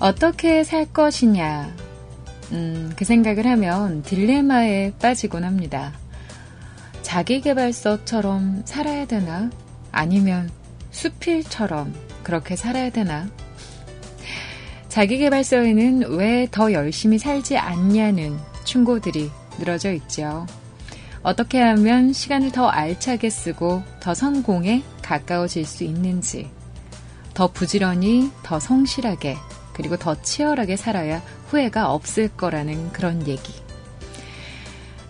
어떻게 살 것이냐. 음, 그 생각을 하면 딜레마에 빠지곤 합니다. 자기개발서처럼 살아야 되나? 아니면 수필처럼 그렇게 살아야 되나? 자기개발서에는 왜 더 열심히 살지 않냐는 충고들이 늘어져 있죠. 어떻게 하면 시간을 더 알차게 쓰고 더 성공에 가까워질 수 있는지, 더 부지런히, 더 성실하게, 그리고 더 치열하게 살아야 후회가 없을 거라는 그런 얘기.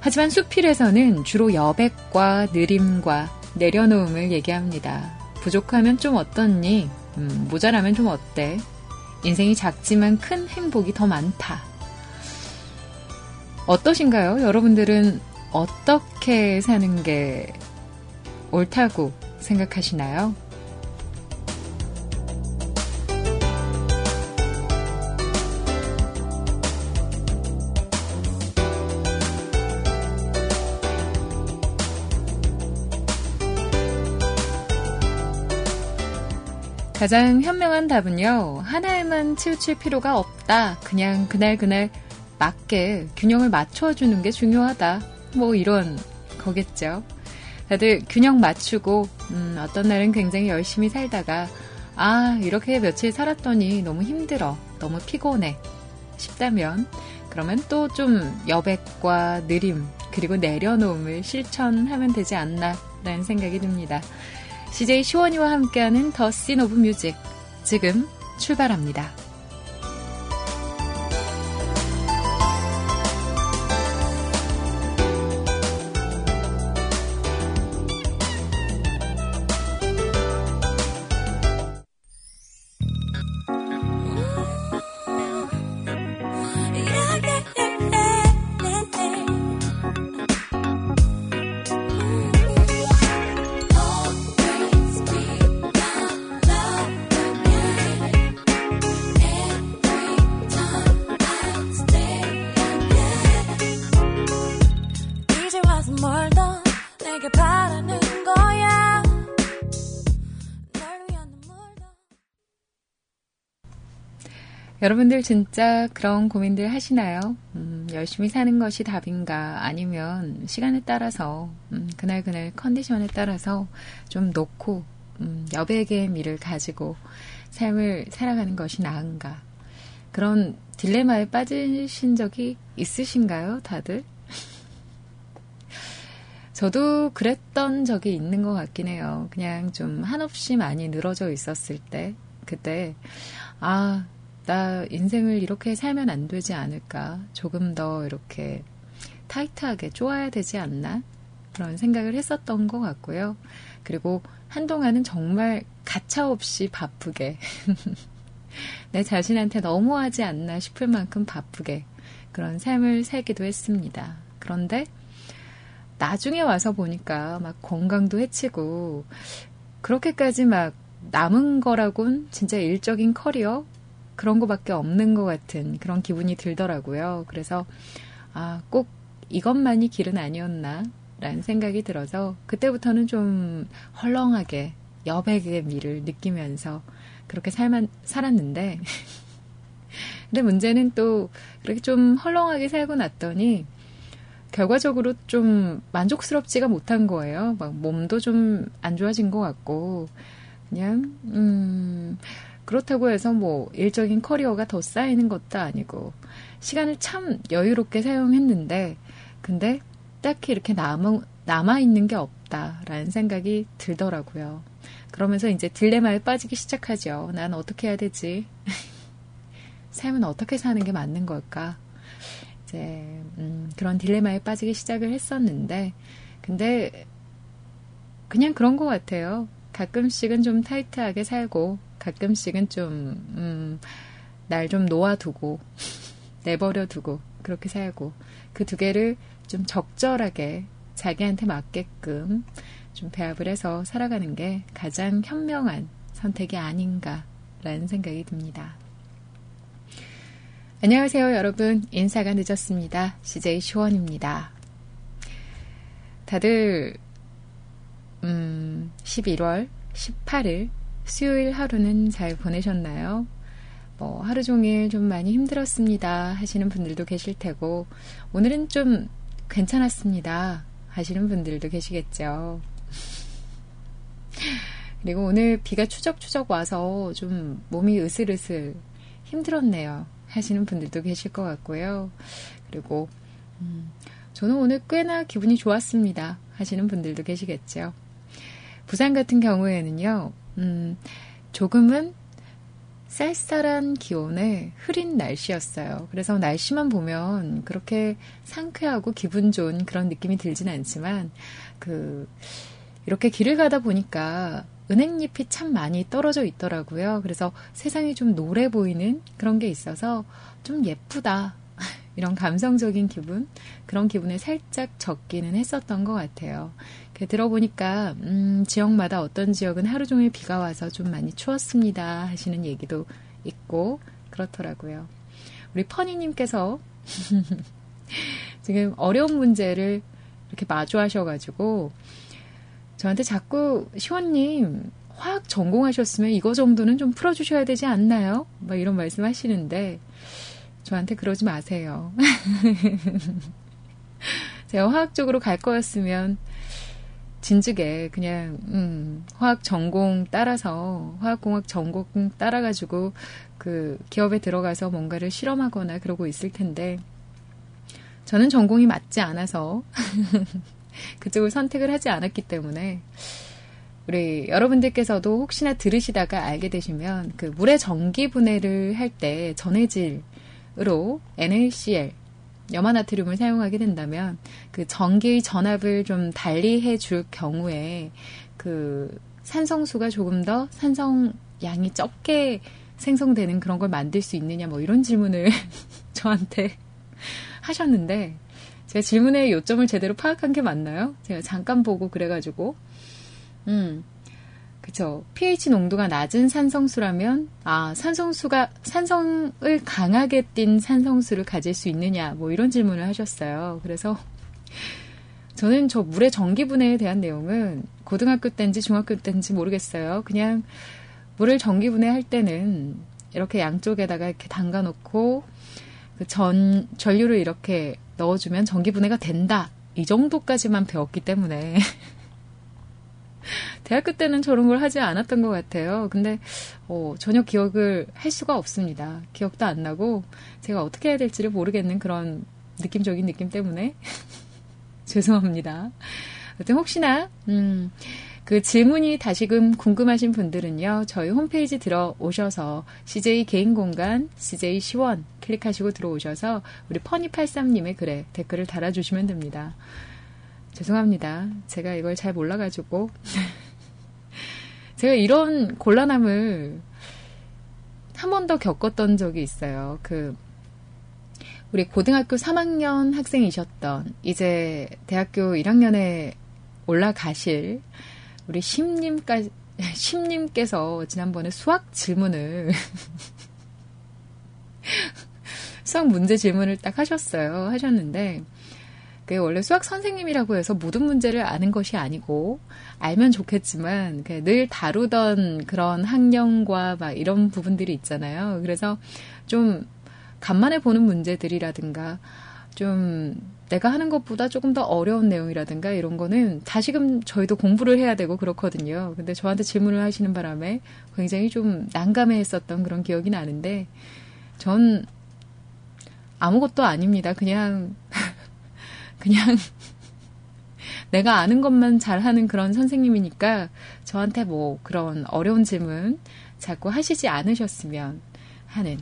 하지만 수필에서는 주로 여백과 느림과 내려놓음을 얘기합니다. 부족하면 좀 어떻니? 음, 모자라면 좀 어때? 인생이 작지만 큰 행복이 더 많다. 어떠신가요? 여러분들은 어떻게 사는 게 옳다고 생각하시나요? 가장 현명한 답은요, 하나에만 치우칠 필요가 없다. 그냥 그날 그날 맞게 균형을 맞춰주는 게 중요하다. 뭐 이런 거겠죠. 다들 균형 맞추고, 음, 어떤 날은 굉장히 열심히 살다가, 아, 이렇게 며칠 살았더니 너무 힘들어. 너무 피곤해. 싶다면, 그러면 또 좀 여백과 느림, 그리고 내려놓음을 실천하면 되지 않나, 라는 생각이 듭니다. CJ 시원이와 함께하는 The Scene of Music 지금 출발합니다. 여러분들 진짜 그런 고민들 하시나요? 음, 열심히 사는 것이 답인가? 아니면 시간에 따라서, 음, 그날 그날 컨디션에 따라서 좀 놓고, 음, 여백의 미를 가지고 삶을 살아가는 것이 나은가? 그런 딜레마에 빠지신 적이 있으신가요, 다들? 저도 그랬던 적이 있는 것 같긴 해요. 그냥 좀 한없이 많이 늘어져 있었을 때, 그때, 아, 나 인생을 이렇게 살면 안 되지 않을까. 조금 더 이렇게 타이트하게 쪼아야 되지 않나. 그런 생각을 했었던 것 같고요. 그리고 한동안은 정말 가차없이 바쁘게. 내 자신한테 너무하지 않나 싶을 만큼 바쁘게 그런 삶을 살기도 했습니다. 그런데 나중에 와서 보니까 막 건강도 해치고 그렇게까지 막 남은 거라곤 진짜 일적인 커리어 그런 거밖에 없는 것 같은 그런 기분이 들더라고요. 그래서 아, 꼭 이것만이 길은 아니었나 라는 생각이 들어서 그때부터는 좀 헐렁하게 여백의 미를 느끼면서 그렇게 살만, 살았는데 근데 문제는 또 그렇게 좀 헐렁하게 살고 났더니 결과적으로 좀 만족스럽지가 못한 거예요. 막 몸도 좀 안 좋아진 것 같고 그냥 음 그렇다고 해서 뭐 일적인 커리어가 더 쌓이는 것도 아니고 시간을 참 여유롭게 사용했는데 근데 딱히 이렇게 남아, 남아있는 게 없다라는 생각이 들더라고요. 그러면서 이제 딜레마에 빠지기 시작하죠. 난 어떻게 해야 되지? 삶은 어떻게 사는 게 맞는 걸까? 이제, 음, 그런 딜레마에 빠지기 시작을 했었는데, 근데, 그냥 그런 것 같아요. 가끔씩은 좀 타이트하게 살고, 가끔씩은 좀, 음, 날 좀 놓아두고, 내버려두고, 그렇게 살고, 그 두 개를 좀 적절하게 자기한테 맞게끔 좀 배합을 해서 살아가는 게 가장 현명한 선택이 아닌가라는 생각이 듭니다. 안녕하세요, 여러분. 인사가 늦었습니다. CJ 시원입니다. 다들, 음, 11월 18일 수요일 하루는 잘 보내셨나요? 뭐 하루 종일 좀 많이 힘들었습니다 하시는 분들도 계실 테고 오늘은 좀 괜찮았습니다 하시는 분들도 계시겠죠. 그리고 오늘 비가 추적추적 와서 좀 몸이 으슬으슬 힘들었네요 하시는 분들도 계실 것 같고요. 그리고 음, 저는 오늘 꽤나 기분이 좋았습니다 하시는 분들도 계시겠죠. 부산 같은 경우에는요, 음, 조금은 쌀쌀한 기온에 흐린 날씨였어요. 그래서 날씨만 보면 그렇게 상쾌하고 기분 좋은 그런 느낌이 들진 않지만, 그, 이렇게 길을 가다 보니까 은행잎이 참 많이 떨어져 있더라고요. 그래서 세상이 좀 노래 보이는 그런 게 있어서 좀 예쁘다. 이런 감성적인 기분, 그런 기분에 살짝 적기는 했었던 것 같아요. 들어보니까, 음, 지역마다 어떤 지역은 하루 종일 비가 와서 좀 많이 추웠습니다. 하시는 얘기도 있고, 그렇더라고요. 우리 퍼니님께서 지금 어려운 문제를 이렇게 마주하셔가지고, 저한테 자꾸, 시원님, 화학 전공하셨으면 이거 정도는 좀 풀어주셔야 되지 않나요? 막 이런 말씀 하시는데, 저한테 그러지 마세요. 제가 화학적으로 갈 거였으면 진즉에 그냥 음, 화학 전공 따라서 화학공학 전공 따라가지고 그 기업에 들어가서 뭔가를 실험하거나 그러고 있을 텐데 저는 전공이 맞지 않아서 그쪽을 선택을 하지 않았기 때문에 우리 여러분들께서도 혹시나 들으시다가 알게 되시면 그 물의 전기 분해를 할 때 전해질 으로 NaCl 염화나트륨을 사용하게 된다면 그 전기의 전압을 좀 달리 해 줄 경우에 그 산성수가 조금 더 산성 양이 적게 생성되는 그런 걸 만들 수 있느냐 뭐 이런 질문을 저한테 하셨는데 제가 질문의 요점을 제대로 파악한 게 맞나요? 제가 잠깐 보고 그래가지고 음 그쵸. pH 농도가 낮은 산성수라면, 아, 산성수가, 산성을 강하게 띈 산성수를 가질 수 있느냐, 뭐 이런 질문을 하셨어요. 그래서 저는 저 물의 전기분해에 대한 내용은 고등학교 때인지 중학교 때인지 모르겠어요. 그냥 물을 전기분해할 때는 이렇게 양쪽에다가 이렇게 담가 놓고 그 전, 전류를 이렇게 넣어주면 전기분해가 된다. 이 정도까지만 배웠기 때문에. 대학교 때는 저런 걸 하지 않았던 것 같아요. 근데 어, 전혀 기억을 할 수가 없습니다. 기억도 안 나고 제가 어떻게 해야 될지를 모르겠는 그런 느낌적인 느낌 때문에 죄송합니다. 하여튼 혹시나 음, 그 질문이 다시금 궁금하신 분들은요, 저희 홈페이지 들어오셔서 CJ 개인 공간, CJ 시원 클릭하시고 들어오셔서 우리 퍼니83님의 글에 댓글을 달아주시면 됩니다. 죄송합니다. 제가 이걸 잘 몰라가지고. 제가 이런 곤란함을 한 번 더 겪었던 적이 있어요. 그, 우리 고등학교 3학년 학생이셨던, 이제 대학교 1학년에 올라가실 우리 심님까지, 심님께서 지난번에 수학 질문을, 수학 문제 질문을 딱 하셨어요. 하셨는데, 그게 원래 수학 선생님이라고 해서 모든 문제를 아는 것이 아니고 알면 좋겠지만 늘 다루던 그런 학령과 막 이런 부분들이 있잖아요. 그래서 좀 간만에 보는 문제들이라든가 좀 내가 하는 것보다 조금 더 어려운 내용이라든가 이런 거는 다시금 저희도 공부를 해야 되고 그렇거든요. 근데 저한테 질문을 하시는 바람에 굉장히 좀 난감해 했었던 그런 기억이 나는데 전 아무것도 아닙니다. 그냥 그냥 내가 아는 것만 잘하는 그런 선생님이니까 저한테 뭐 그런 어려운 질문 자꾸 하시지 않으셨으면 하는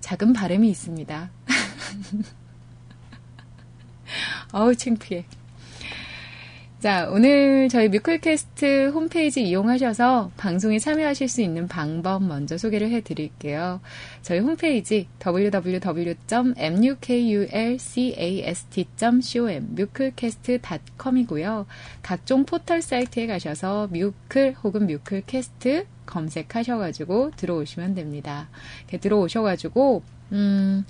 작은 바람이 있습니다. 어우, 창피해. 자, 오늘 저희 뮤클캐스트 홈페이지 이용하셔서 방송에 참여하실 수 있는 방법 먼저 소개를 해 드릴게요. 저희 홈페이지 www.mukulcast.com, 뮤클캐스트.com이고요. 각종 포털 사이트에 가셔서 뮤클 혹은 뮤클캐스트 검색하셔가지고 들어오시면 됩니다. 이렇게 들어오셔가지고, 음,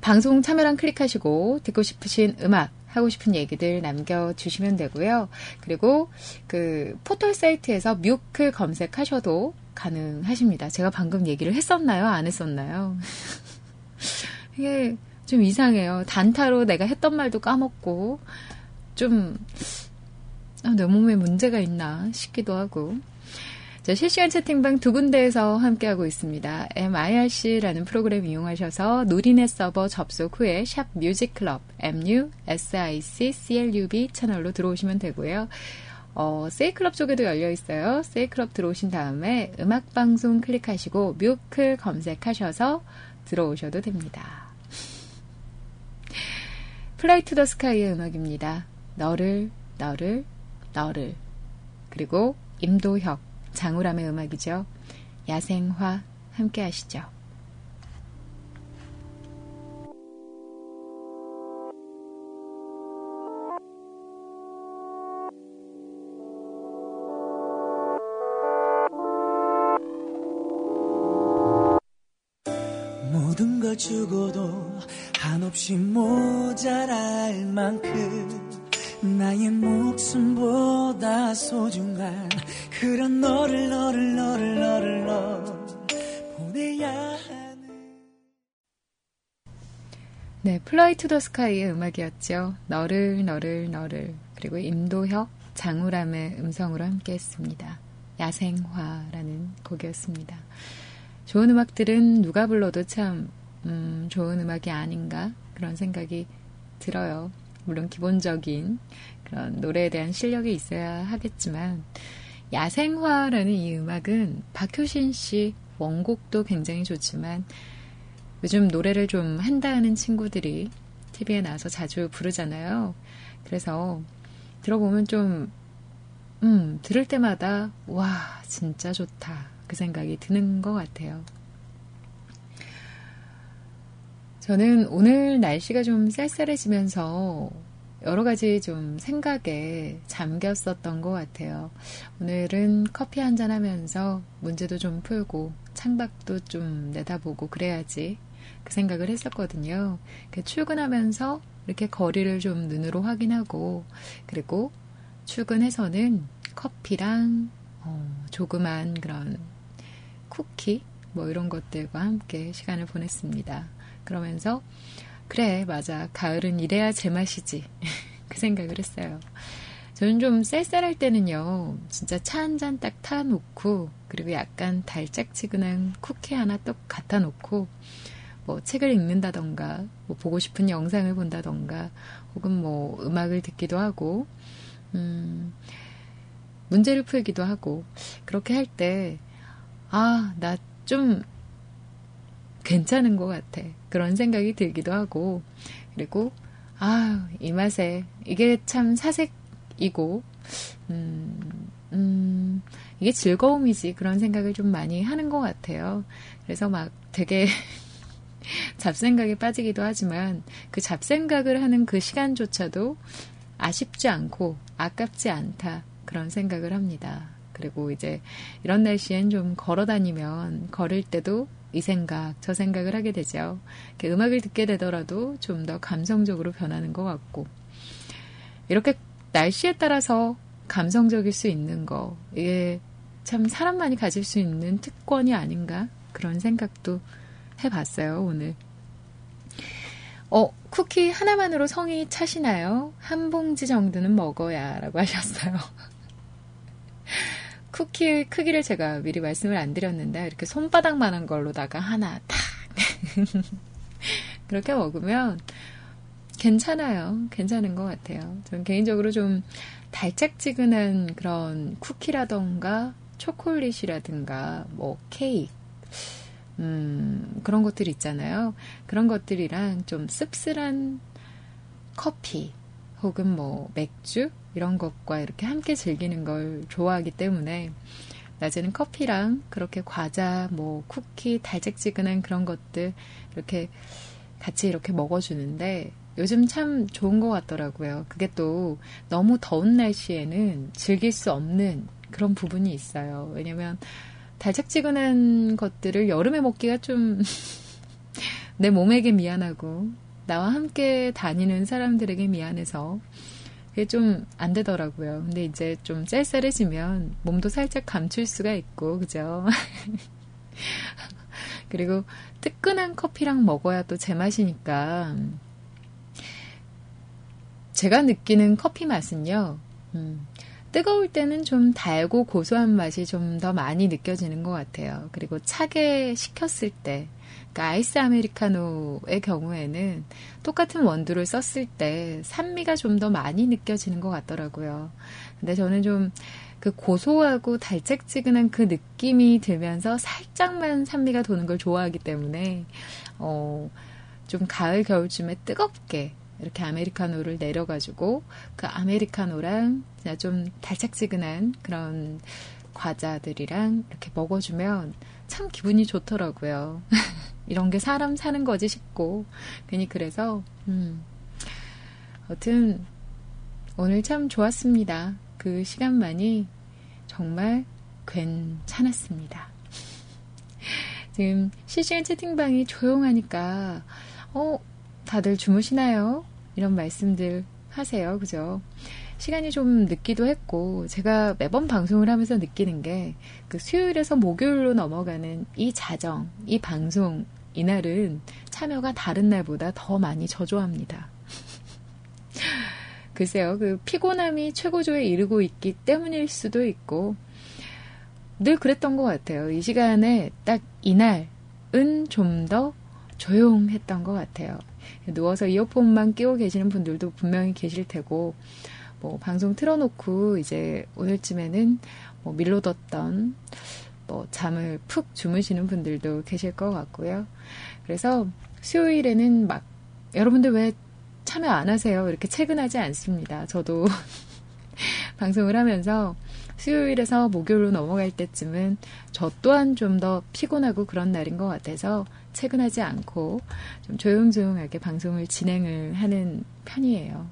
방송 참여란 클릭하시고 듣고 싶으신 음악, 하고 싶은 얘기들 남겨주시면 되고요. 그리고 그 포털 사이트에서 뮤클 검색하셔도 가능하십니다. 제가 방금 얘기를 했었나요? 안 했었나요? 이게 좀 이상해요. 단타로 내가 했던 말도 까먹고, 좀, 아, 내 몸에 문제가 있나 싶기도 하고. 자, 실시간 채팅방 두 군데에서 함께하고 있습니다. MIRC라는 프로그램 이용하셔서 누리넷 서버 접속 후에 샵 뮤직클럽 MUSICCLUB 채널로 들어오시면 되고요. 어, 세이클럽 쪽에도 열려 있어요. 세이클럽 들어오신 다음에 음악방송 클릭하시고 뮤클 검색하셔서 들어오셔도 됩니다. Fly to the Sky의 음악입니다. 너를, 너를, 너를. 그리고 임도혁, 장우람의 음악이죠. 야생화 함께 하시죠. 모든 걸 주고도 한없이 모자랄 만큼 나의 목숨보다 소중한 그런 너를 너를 너를 너를 너 보내야 하는 네, Fly to the Sky의 음악이었죠. 너를 너를 너를 그리고 임도혁, 장우람의 음성으로 함께 했습니다. 야생화라는 곡이었습니다. 좋은 음악들은 누가 불러도 참 음, 좋은 음악이 아닌가 그런 생각이 들어요. 물론 기본적인 그런 노래에 대한 실력이 있어야 하겠지만 야생화라는 이 음악은 박효신 씨 원곡도 굉장히 좋지만 요즘 노래를 좀 한다 하는 친구들이 TV에 나와서 자주 부르잖아요. 그래서 들어보면 좀, 음, 들을 때마다, 와, 진짜 좋다. 그 생각이 드는 것 같아요. 저는 오늘 날씨가 좀 쌀쌀해지면서 여러 가지 좀 생각에 잠겼었던 것 같아요. 오늘은 커피 한 잔 하면서 문제도 좀 풀고 창밖도 좀 내다보고 그래야지 그 생각을 했었거든요. 출근하면서 이렇게 거리를 좀 눈으로 확인하고 그리고 출근해서는 커피랑 어, 조그만 그런 쿠키 뭐 이런 것들과 함께 시간을 보냈습니다. 그러면서 그래 맞아 가을은 이래야 제맛이지 그 생각을 했어요. 저는 좀 쌀쌀할 때는요 진짜 차 한 잔 딱 타놓고 그리고 약간 달짝지근한 쿠키 하나 떡 갖다 놓고 뭐 책을 읽는다던가 뭐 보고 싶은 영상을 본다던가 혹은 뭐 음악을 듣기도 하고 음 문제를 풀기도 하고 그렇게 할 때 아, 나 좀 괜찮은 것 같아. 그런 생각이 들기도 하고, 그리고, 아, 이 맛에, 이게 참 사색이고, 음, 음, 이게 즐거움이지. 그런 생각을 좀 많이 하는 것 같아요. 그래서 막 되게 잡생각에 빠지기도 하지만, 그 잡생각을 하는 그 시간조차도 아쉽지 않고, 아깝지 않다. 그런 생각을 합니다. 그리고 이제 이런 날씨엔 좀 걸어 다니면 걸을 때도 이 생각, 저 생각을 하게 되죠. 음악을 듣게 되더라도 좀 더 감성적으로 변하는 것 같고. 이렇게 날씨에 따라서 감성적일 수 있는 거, 이게 참 사람만이 가질 수 있는 특권이 아닌가? 그런 생각도 해봤어요, 오늘. 어, 쿠키 하나만으로 성이 차시나요? 한 봉지 정도는 먹어야 라고 하셨어요. 쿠키 크기를 제가 미리 말씀을 안 드렸는데 이렇게 손바닥만한 걸로다가 하나 탁 그렇게 먹으면 괜찮아요. 괜찮은 것 같아요. 저는 개인적으로 좀 달짝지근한 그런 쿠키라던가 초콜릿이라든가 뭐 케이크 음, 그런 것들 있잖아요. 그런 것들이랑 좀 씁쓸한 커피 혹은 뭐 맥주 이런 것과 이렇게 함께 즐기는 걸 좋아하기 때문에 낮에는 커피랑 그렇게 과자, 뭐 쿠키, 달짝지근한 그런 것들 이렇게 같이 이렇게 먹어주는데 요즘 참 좋은 것 같더라고요. 그게 또 너무 더운 날씨에는 즐길 수 없는 그런 부분이 있어요. 왜냐면 달짝지근한 것들을 여름에 먹기가 좀 내 몸에게 미안하고 나와 함께 다니는 사람들에게 미안해서 그게 좀 안 되더라고요. 근데 이제 좀 짤쌀해지면 몸도 살짝 감출 수가 있고, 그죠? 그리고 뜨끈한 커피랑 먹어야 또 제맛이니까. 제가 느끼는 커피 맛은요, 음, 뜨거울 때는 좀 달고 고소한 맛이 좀 더 많이 느껴지는 것 같아요. 그리고 차게 식혔을 때, 그러니까 아이스 아메리카노의 경우에는 똑같은 원두를 썼을 때 산미가 좀 더 많이 느껴지는 것 같더라고요. 근데 저는 좀 그 고소하고 달짝지근한 그 느낌이 들면서 살짝만 산미가 도는 걸 좋아하기 때문에, 어, 좀 가을, 겨울쯤에 뜨겁게 이렇게 아메리카노를 내려가지고 그 아메리카노랑 좀 달짝지근한 그런 과자들이랑 이렇게 먹어주면 참 기분이 좋더라고요. 이런 게 사람 사는 거지 싶고 괜히 그래서 음. 여튼 오늘 참 좋았습니다. 그 시간만이 정말 괜찮았습니다. 지금 실시간 채팅방이 조용하니까 어 다들 주무시나요? 이런 말씀들 하세요. 그죠? 시간이 좀 늦기도 했고, 제가 매번 방송을 하면서 느끼는 게, 그 수요일에서 목요일로 넘어가는 이 자정, 이 방송, 이날은 참여가 다른 날보다 더 많이 저조합니다. 글쎄요, 그 피곤함이 최고조에 이르고 있기 때문일 수도 있고, 늘 그랬던 것 같아요. 이 시간에 딱 이날은 좀 더 조용했던 것 같아요. 누워서 이어폰만 끼고 계시는 분들도 분명히 계실 테고, 뭐 방송 틀어놓고 이제 오늘쯤에는 뭐 밀로 뒀던 뭐 잠을 푹 주무시는 분들도 계실 것 같고요. 그래서 수요일에는 막 여러분들 왜 참여 안 하세요? 이렇게 퇴근하지 않습니다. 저도 방송을 하면서 수요일에서 목요일로 넘어갈 때쯤은 저 또한 좀 더 피곤하고 그런 날인 것 같아서 퇴근하지 않고 좀 조용조용하게 방송을 진행을 하는 편이에요.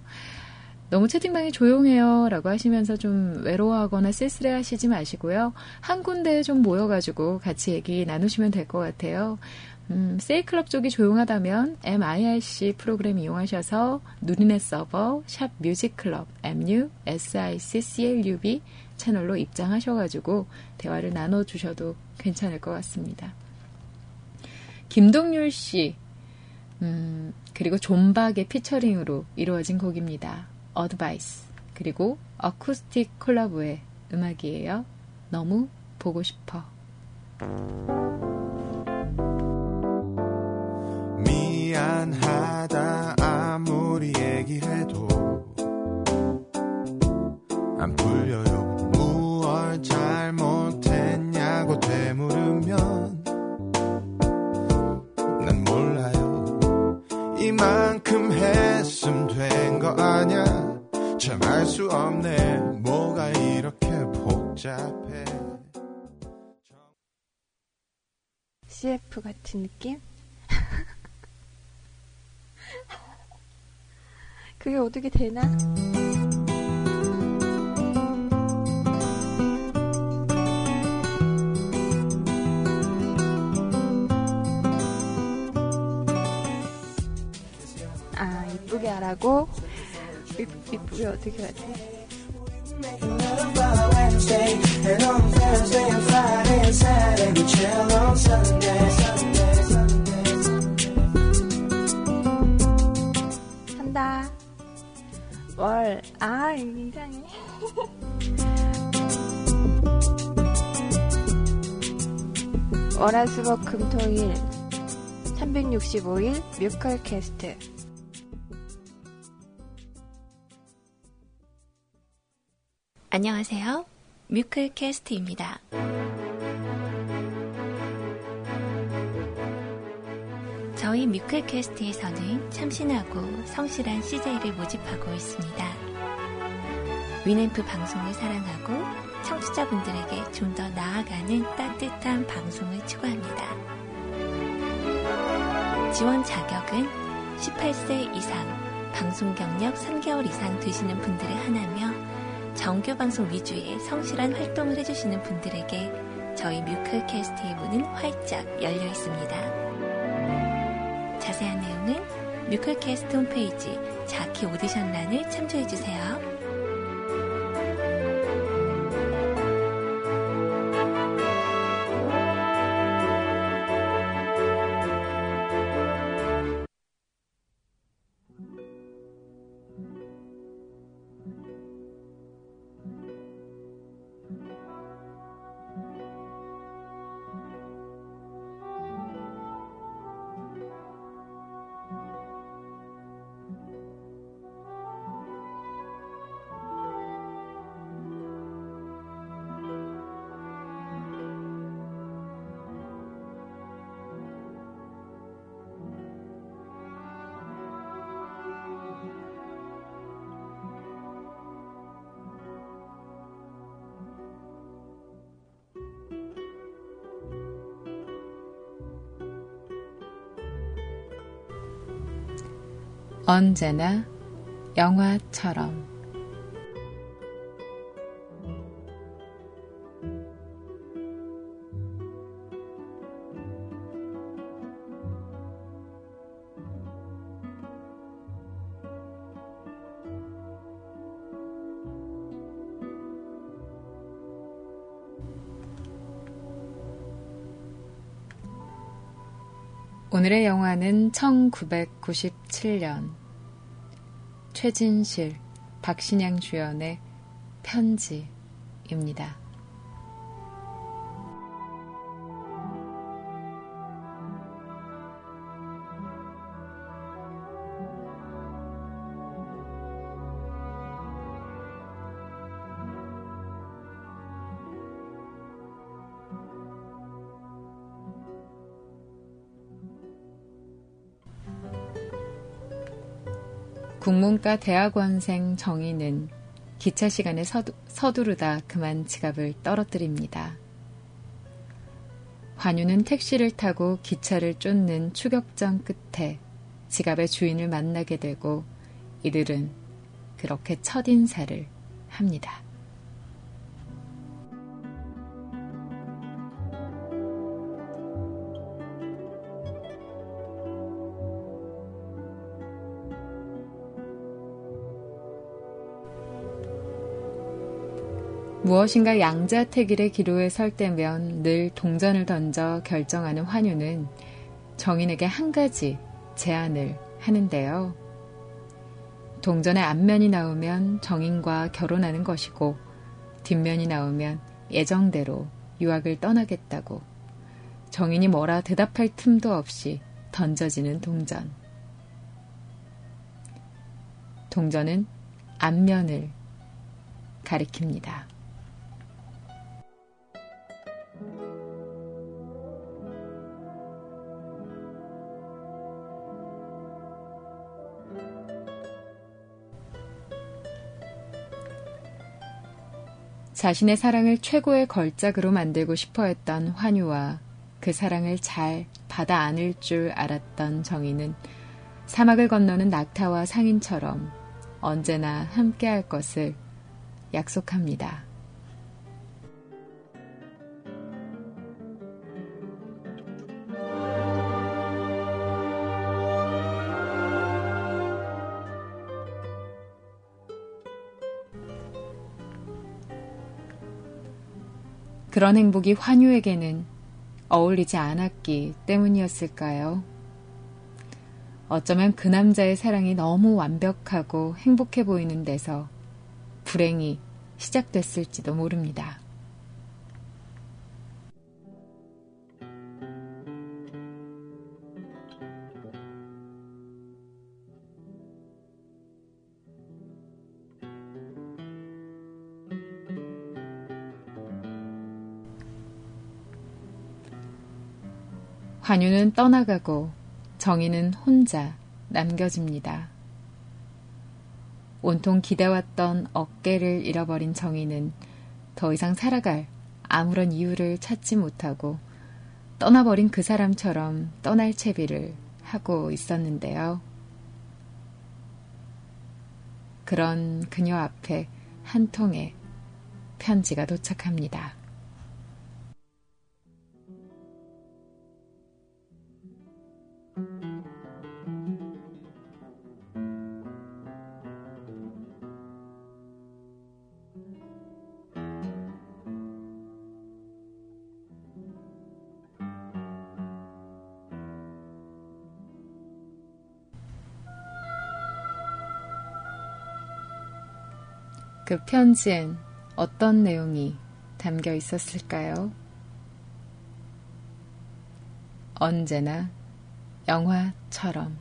너무 채팅방이 조용해요. 라고 하시면서 좀 외로워하거나 쓸쓸해 하시지 마시고요. 한 군데에 좀 모여가지고 같이 얘기 나누시면 될 것 같아요. 음, 세이클럽 쪽이 조용하다면 MIRC 프로그램 이용하셔서 누리넷 서버 샵 뮤직클럽 MUSICCLUB 채널로 입장하셔가지고 대화를 나눠주셔도 괜찮을 것 같습니다. 김동률 씨, 음, 그리고 존박의 피처링으로 이루어진 곡입니다. 어드바이스 그리고 어쿠스틱 콜라보의 음악이에요. 너무 보고 싶어. 미안하다 아무리 얘기해도 안 풀려요 참 알 수 없네 뭐가 이렇게 복잡해 CF 같은 느낌? 그게 어떻게 되나? 아, 이쁘게 하라고? 이쁘게 어떻게 하지? 한다. 월, 아, 이상해. 월화수목 금토일 365일 뮤컬 캐스트 안녕하세요. 뮤클캐스트입니다. 저희 뮤클캐스트에서는 참신하고 성실한 CJ를 모집하고 있습니다. 위램프 방송을 사랑하고 청취자분들에게 좀 더 나아가는 따뜻한 방송을 추구합니다. 지원 자격은 18세 이상, 방송 경력 3개월 이상 되시는 분들을 하나며 정규 방송 위주의 성실한 활동을 해주시는 분들에게 저희 뮤클캐스트의 문은 활짝 열려 있습니다. 자세한 내용은 뮤클캐스트 홈페이지 자키 오디션란을 참조해주세요. 언제나 영화처럼 오늘의 영화는 1997년 최진실, 박신양 주연의 편지입니다. 국문과 대학원생 정희는 기차 시간에 서두, 서두르다 그만 지갑을 떨어뜨립니다. 환유는 택시를 타고 기차를 쫓는 추격전 끝에 지갑의 주인을 만나게 되고 이들은 그렇게 첫 인사를 합니다. 무엇인가 양자택일의 기로에 설 때면 늘 동전을 던져 결정하는 환유는 정인에게 한 가지 제안을 하는데요. 동전의 앞면이 나오면 정인과 결혼하는 것이고 뒷면이 나오면 예정대로 유학을 떠나겠다고 정인이 뭐라 대답할 틈도 없이 던져지는 동전. 동전은 앞면을 가리킵니다. 자신의 사랑을 최고의 걸작으로 만들고 싶어 했던 환유와 그 사랑을 잘 받아 안을 줄 알았던 정희는 사막을 건너는 낙타와 상인처럼 언제나 함께 할 것을 약속합니다. 그런 행복이 환유에게는 어울리지 않았기 때문이었을까요? 어쩌면 그 남자의 사랑이 너무 완벽하고 행복해 보이는 데서 불행이 시작됐을지도 모릅니다. 관유는 떠나가고 정희는 혼자 남겨집니다. 온통 기대왔던 어깨를 잃어버린 정희는 더 이상 살아갈 아무런 이유를 찾지 못하고 떠나버린 그 사람처럼 떠날 채비를 하고 있었는데요. 그런 그녀 앞에 한 통의 편지가 도착합니다. 그 편지엔 어떤 내용이 담겨 있었을까요? 언제나 영화처럼.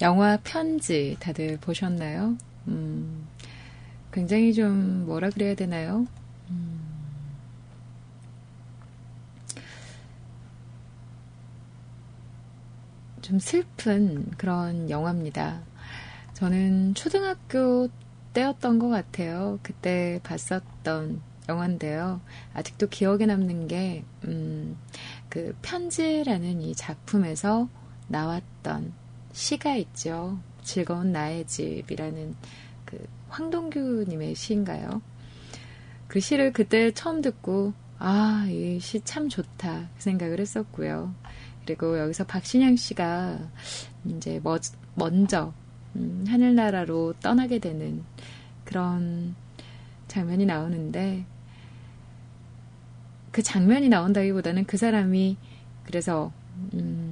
영화 편지 다들 보셨나요? 음, 굉장히 좀 뭐라 그래야 되나요? 음, 좀 슬픈 그런 영화입니다. 저는 초등학교 때였던 것 같아요. 그때 봤었던 영화인데요. 아직도 기억에 남는 게, 음, 그 편지라는 이 작품에서 나왔던 시가 있죠. 즐거운 나의 집이라는 그 황동규님의 시인가요? 그 시를 그때 처음 듣고, 아, 이 시 참 좋다. 그 생각을 했었고요. 그리고 여기서 박신양 씨가 이제 머, 먼저 음, 하늘나라로 떠나게 되는 그런 장면이 나오는데 그 장면이 나온다기보다는 그 사람이 그래서 음,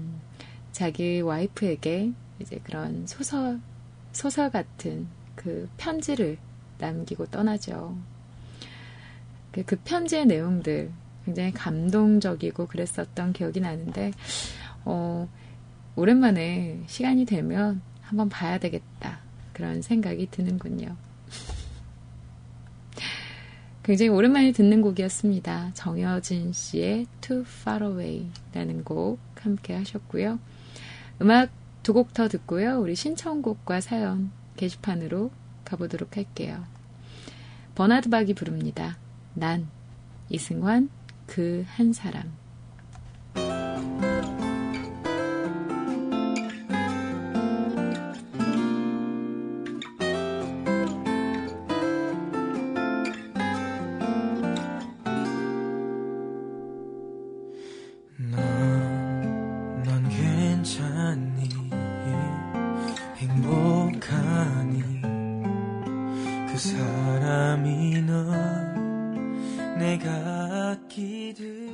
자기 와이프에게 이제 그런 소설 소설 같은 그 편지를 남기고 떠나죠. 그, 그 편지의 내용들 굉장히 감동적이고 그랬었던 기억이 나는데 어, 오랜만에 시간이 되면 한번 봐야 되겠다. 그런 생각이 드는군요. 굉장히 오랜만에 듣는 곡이었습니다. 정여진 씨의 Too Far Away 라는 곡 함께 하셨고요. 음악 두 곡 더 듣고요. 우리 신청곡과 사연 게시판으로 가보도록 할게요. 버나드 박이 부릅니다. 난 이승환 그 한 사람 사람이 넌 내가 아끼듯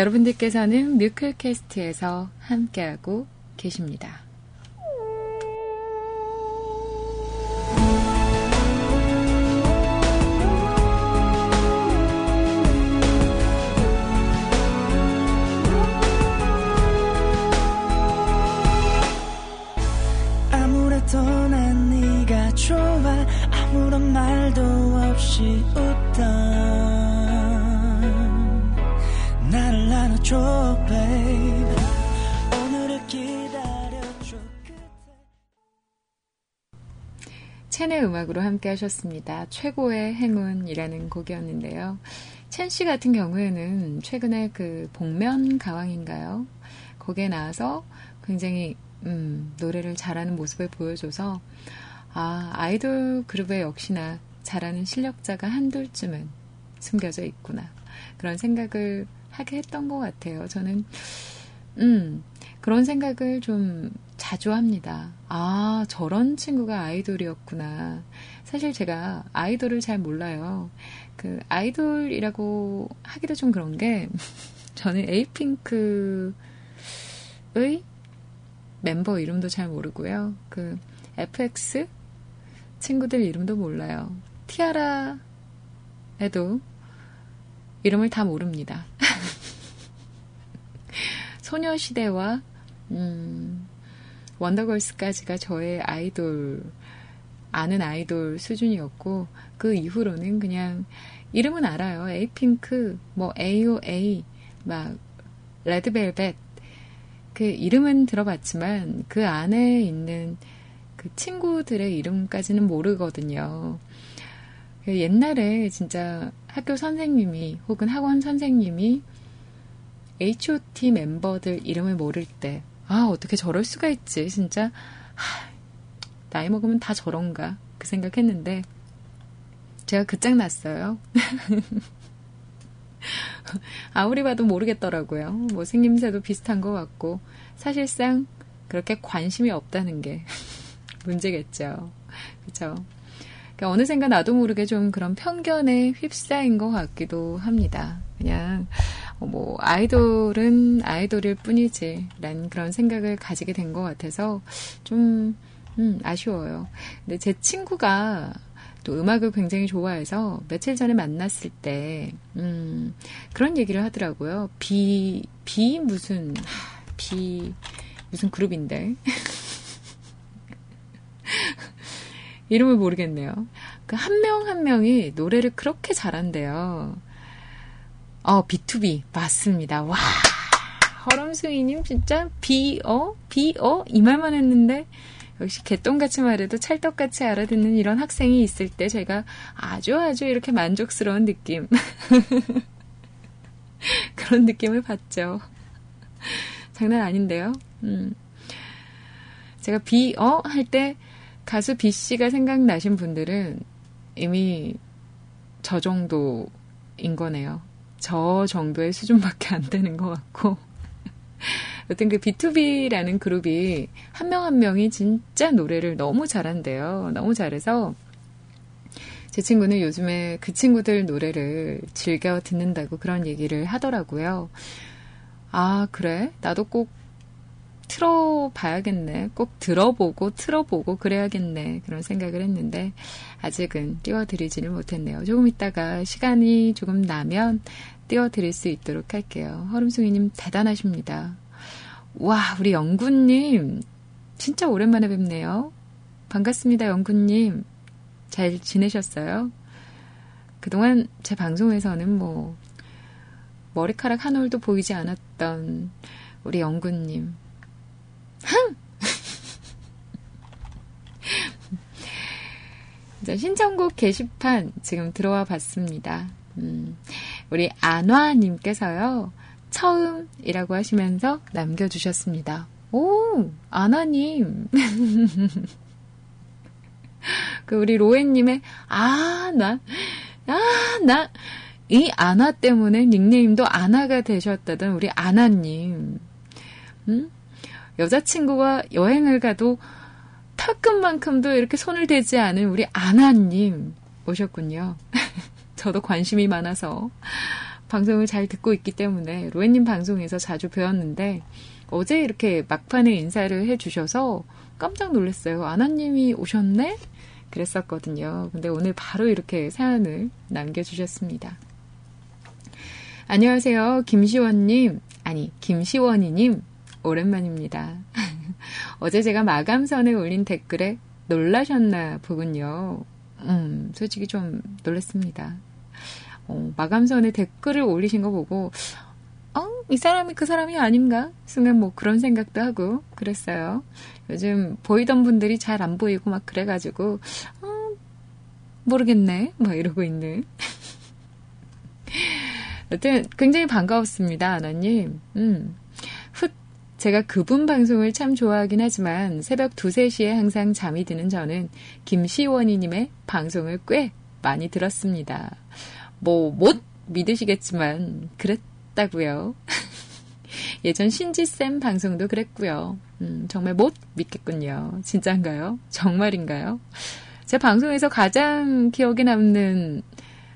여러분들께서는 뮤클캐스트에서 함께하고 계십니다. 함께 하셨습니다. 최고의 행운이라는 곡이었는데요. 첸 씨 같은 경우에는 최근에 그 복면 가왕인가요? 거기에 나와서 굉장히 음, 노래를 잘하는 모습을 보여줘서 아, 아이돌 그룹에 역시나 잘하는 실력자가 한둘쯤은 숨겨져 있구나. 그런 생각을 하게 했던 것 같아요. 저는, 음, 그런 생각을 좀 자주 합니다. 아, 저런 친구가 아이돌이었구나. 사실 제가 아이돌을 잘 몰라요. 그, 아이돌이라고 하기도 좀 그런 게, 저는 에이핑크의 멤버 이름도 잘 모르고요. 그, FX 친구들 이름도 몰라요. 티아라에도 이름을 다 모릅니다. 소녀시대와 음, 원더걸스까지가 저의 아이돌 아는 아이돌 수준이었고 그 이후로는 그냥 이름은 알아요. 에이핑크, 뭐 AOA, 막 레드벨벳 그 이름은 들어봤지만 그 안에 있는 그 친구들의 이름까지는 모르거든요. 그 옛날에 진짜 학교 선생님이 혹은 학원 선생님이 H.O.T 멤버들 이름을 모를 때, 아, 어떻게 저럴 수가 있지, 진짜. 하, 나이 먹으면 다 저런가, 그 생각했는데, 제가 그짝 났어요. 아무리 봐도 모르겠더라고요. 뭐 생김새도 비슷한 것 같고, 사실상 그렇게 관심이 없다는 게 문제겠죠. 그쵸? 그러니까 어느샌가 나도 모르게 좀 그런 편견에 휩싸인 것 같기도 합니다. 그냥 어, 뭐 아이돌은 아이돌일 뿐이지 라는 그런 생각을 가지게 된 것 같아서 좀 음, 아쉬워요. 근데 제 친구가 또 음악을 굉장히 좋아해서 며칠 전에 만났을 때 음, 그런 얘기를 하더라고요. 비, 비 무슨 비 무슨 그룹인데 이름을 모르겠네요. 그 한 명 한 명이 노래를 그렇게 잘한대요. 어, B2B. 맞습니다. 와. 허럼승이님 진짜 비어? 비어? 이 말만 했는데 역시 개똥같이 말해도 찰떡같이 알아듣는 이런 학생이 있을 때 제가 아주 아주 이렇게 만족스러운 느낌. 그런 느낌을 받죠. 장난 아닌데요. 음. 제가 비 어? 할 때 가수 B 씨가 생각나신 분들은 이미 저 정도인 거네요. 저 정도의 수준밖에 안 되는 것 같고. 여튼 그 B2B라는 그룹이 한명한 명이 진짜 노래를 너무 잘한대요. 너무 잘해서 제 친구는 요즘에 그 친구들 노래를 즐겨 듣는다고 그런 얘기를 하더라고요. 아, 그래? 나도 꼭 틀어봐야겠네. 꼭 들어보고 틀어보고 그래야겠네. 그런 생각을 했는데 아직은 띄워드리지를 못했네요. 조금 있다가 시간이 조금 나면 띄워드릴 수 있도록 할게요. 허름숭이님 대단하십니다. 와, 우리 영구님 진짜 오랜만에 뵙네요. 반갑습니다, 영구님. 잘 지내셨어요? 그동안 제 방송에서는 뭐 머리카락 한 올도 보이지 않았던 우리 영구님 흥! 자, 신청곡 게시판 지금 들어와 봤습니다. 음, 우리 안화님께서요, 처음이라고 하시면서 남겨주셨습니다. 오, 안화님. 그 우리 로엔님의, 아, 나, 아, 나, 이 아나 때문에 닉네임도 아나가 되셨다던 우리 아나님. 음? 여자친구와 여행을 가도 턱끝만큼도 이렇게 손을 대지 않은 우리 아나님 오셨군요. 저도 관심이 많아서 방송을 잘 듣고 있기 때문에 로엔님 방송에서 자주 배웠는데 어제 이렇게 막판에 인사를 해주셔서 깜짝 놀랐어요. 아나님이 오셨네? 그랬었거든요. 근데 오늘 바로 이렇게 사연을 남겨주셨습니다. 안녕하세요. 김시원님, 아니, 김시원이님, 오랜만입니다. 어제 제가 마감선에 올린 댓글에 놀라셨나 보군요. 음, 솔직히 좀 놀랐습니다. 어, 마감선에 댓글을 올리신 거 보고, 어, 이 사람이 그 사람이 아닌가? 순간 뭐 그런 생각도 하고 그랬어요. 요즘 보이던 분들이 잘 안 보이고 막 그래가지고, 어, 모르겠네. 막 이러고 있는. 여튼 굉장히 반가웠습니다, 아나님. 음. 훗, 제가 그분 방송을 참 좋아하긴 하지만 새벽 2, 3시에 항상 잠이 드는 저는 김시원이님의 방송을 꽤 많이 들었습니다. 뭐, 못 믿으시겠지만, 그랬다고요 예전 신지쌤 방송도 그랬고요. 음, 정말 못 믿겠군요. 진짠가요? 정말인가요? 제 방송에서 가장 기억에 남는